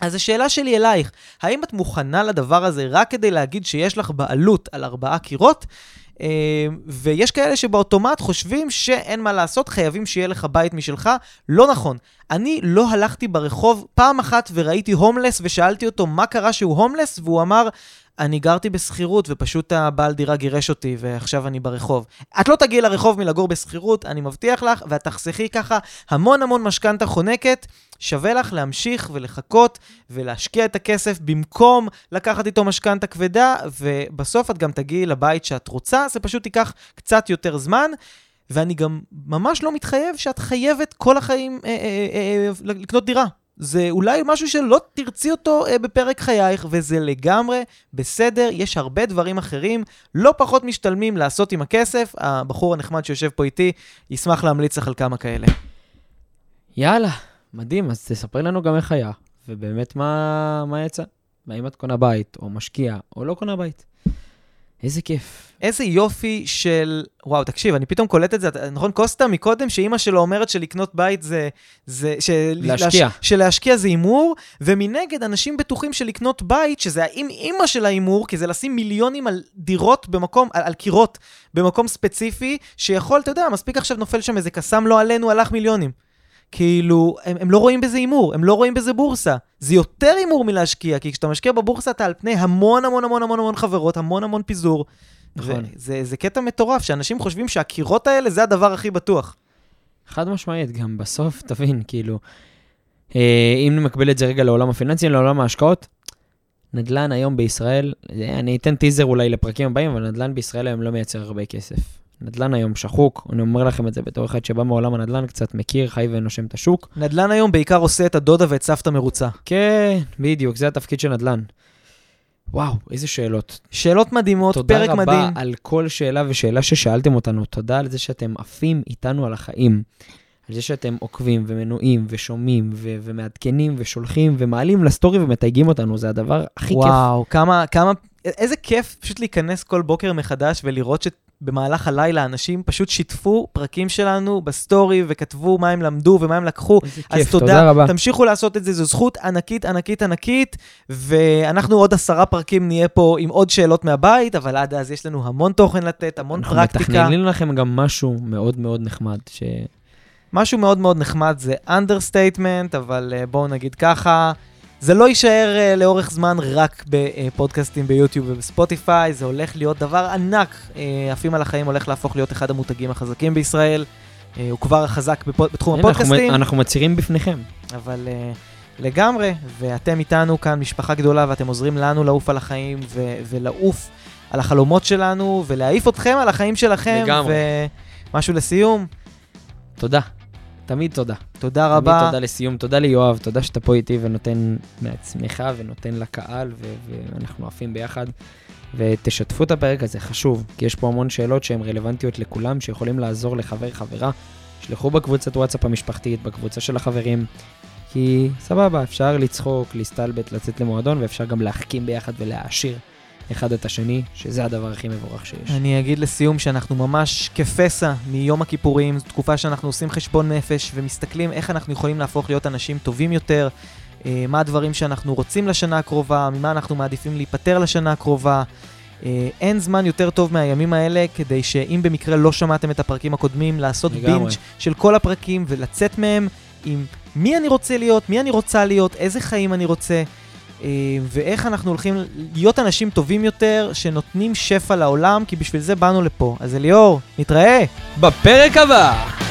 אז השאלה שלי אלייך, האם את מוכנה לדבר הזה רק כדי להגיד שיש לך בעלות על ארבעה קירות? אה, ויש כאלה שבאוטומט חושבים שאין מה לעשות, חייבים שיהיה לך בית משלך. לא נכון. אני לא הלכתי ברחוב פעם אחת וראיתי הומלס ושאלתי אותו מה קרה שהוא הומלס, והוא אמר, אני גרתי בשכירות ופשוט הבעל דירה גירש אותי ועכשיו אני ברחוב. את לא תגיעי לרחוב מלגור בשכירות, אני מבטיח לך, ואת תחסכי ככה המון המון משכנתה חונקת. שווה לך להמשיך ולחכות ולהשקיע את הכסף במקום לקחת איתו משכנתה כבדה, ובסוף את גם תגיעי לבית שאת רוצה, זה פשוט ייקח קצת יותר זמן. ואני גם ממש לא מתחייב שאת חייבת כל החיים אה, אה, אה, אה לקנות דירה. זה אולי משהו שלא תרצי אותו אה, בפרק חייך, וזה לגמרי בסדר, יש הרבה דברים אחרים, לא פחות משתלמים לעשות עם הכסף. הבחור הנחמד שיושב פה איתי ישמח להמליץ לך על כמה כאלה. יאללה, מדהים, אז תספרי לנו גם איך היה, ובאמת מה, מה יצא. והאם את קונה בית, או משקיעה, או לא קונה בית. איזה כיף. איזה יופי של... וואו, תקשיב, אני פתאום קולט את זה. נכון, קוסטה מקודם, שאימא שלו אומרת שלקנות בית זה... זה של... להשקיע. להש... שלהשקיע זה הימור, ומנגד, אנשים בטוחים שלקנות בית, שזה האם אימא של ההימור, כי זה לשים מיליונים על דירות במקום, על, על קירות במקום ספציפי, שיכול, אתה יודע, מספיק עכשיו נופל שם איזה קסאם לא עלינו, הלך מיליונים. כאילו, הם, הם לא רואים בזה הימור, הם לא רואים בזה בורסה. זה יותר הימור מלהשקיע, כי כשאתה משקיע בבורסה אתה על פני המון המון המון המון המון חברות, המון המון פיזור. נכון. זה, זה קטע מטורף, שאנשים חושבים שהקירות האלה זה הדבר הכי בטוח. חד משמעית, גם בסוף, תבין, כאילו, אה, אם נמקבל את זה רגע לעולם הפיננסי, לעולם ההשקעות, נדל"ן היום בישראל, אני אתן טיזר אולי לפרקים הבאים, אבל נדל"ן בישראל היום לא מייצר הרבה כסף. נדל"ן היום שחוק, אני אומר לכם את זה בתור אחד שבא מעולם הנדל"ן, קצת מכיר, חי ונושם את השוק. נדל"ן היום בעיקר עושה את הדודה ואת סבתא מרוצה. כן, בדיוק, זה התפקיד של נדל"ן. וואו, איזה שאלות. שאלות מדהימות, פרק מדהים. תודה רבה על כל שאלה ושאלה ששאלתם אותנו. תודה על זה שאתם עפים איתנו על החיים. על זה שאתם עוקבים ומנויים ושומעים ו- ומעדכנים ושולחים ומעלים לסטורי ומתייגים אותנו, זה הדבר הכי וואו, כיף. וואו, כמה, כמה, איזה כיף פשוט להיכנס כל בוקר מחדש ולראות ש... במהלך הלילה אנשים פשוט שיתפו פרקים שלנו בסטורי וכתבו מה הם למדו ומה הם לקחו. איזה כיף, אז תודה, תודה רבה. תמשיכו לעשות את זה, זו זכות ענקית, ענקית, ענקית, ואנחנו עוד עשרה פרקים נהיה פה עם עוד שאלות מהבית, אבל עד אז יש לנו המון תוכן לתת, המון אנחנו פרקטיקה. אנחנו מתכננים לכם גם משהו מאוד מאוד נחמד, ש... משהו מאוד מאוד נחמד זה understatement, אבל uh, בואו נגיד ככה. זה לא יישאר uh, לאורך זמן רק בפודקאסטים ביוטיוב ובספוטיפיי, זה הולך להיות דבר ענק. Uh, עפים על החיים הולך להפוך להיות אחד המותגים החזקים בישראל. אה, הוא כבר חזק בפו- בתחום אנחנו- הפודקאסטים, אנחנו מצהירים בפניכם. אבל אה, לגמרי, ואתם איתנו כאן משפחה גדולה, ואתם עוזרים לנו לעוף על החיים, ו- ולעוף על החלומות שלנו, ולהעיף אתכם על החיים שלכם. לגמרי. ומשהו לסיום, תודה. תמיד תודה. תודה תמיד רבה. תודה לסיום, תודה ליואב, תודה שאתה פה איתי ונותן מעצמך ונותן לקהל, ו- ואנחנו עפים ביחד. ותשתפו את הפרק הזה, חשוב, כי יש פה המון שאלות שהן רלוונטיות לכולם, שיכולים לעזור לחבר, חברה. שלחו בקבוצת וואטסאפ המשפחתית, בקבוצה של החברים, כי סבבה, אפשר לצחוק, להסתלבט, לצאת למועדון, ואפשר גם להחכים ביחד ולהעשיר אחד את השני, שזה הדבר הכי מבורך שיש. אני אגיד לסיום שאנחנו ממש כפסע מיום הכיפורים, זו תקופה שאנחנו עושים חשבון נפש ומסתכלים איך אנחנו יכולים להפוך להיות אנשים טובים יותר, אה, מה הדברים שאנחנו רוצים לשנה הקרובה, ממה אנחנו מעדיפים להיפטר לשנה הקרובה. אה, אין זמן יותר טוב מהימים האלה כדי שאם במקרה לא שמעתם את הפרקים הקודמים, לעשות. בינג' של כל הפרקים ולצאת מהם עם מי אני רוצה להיות, מי אני רוצה להיות, איזה חיים אני רוצה. אה, ואיך אנחנו הולכים להיות אנשים טובים יותר, שנותנים שפע לעולם, כי בשביל זה באנו לפה. אז אליאור, נתראה! בפרק הבא!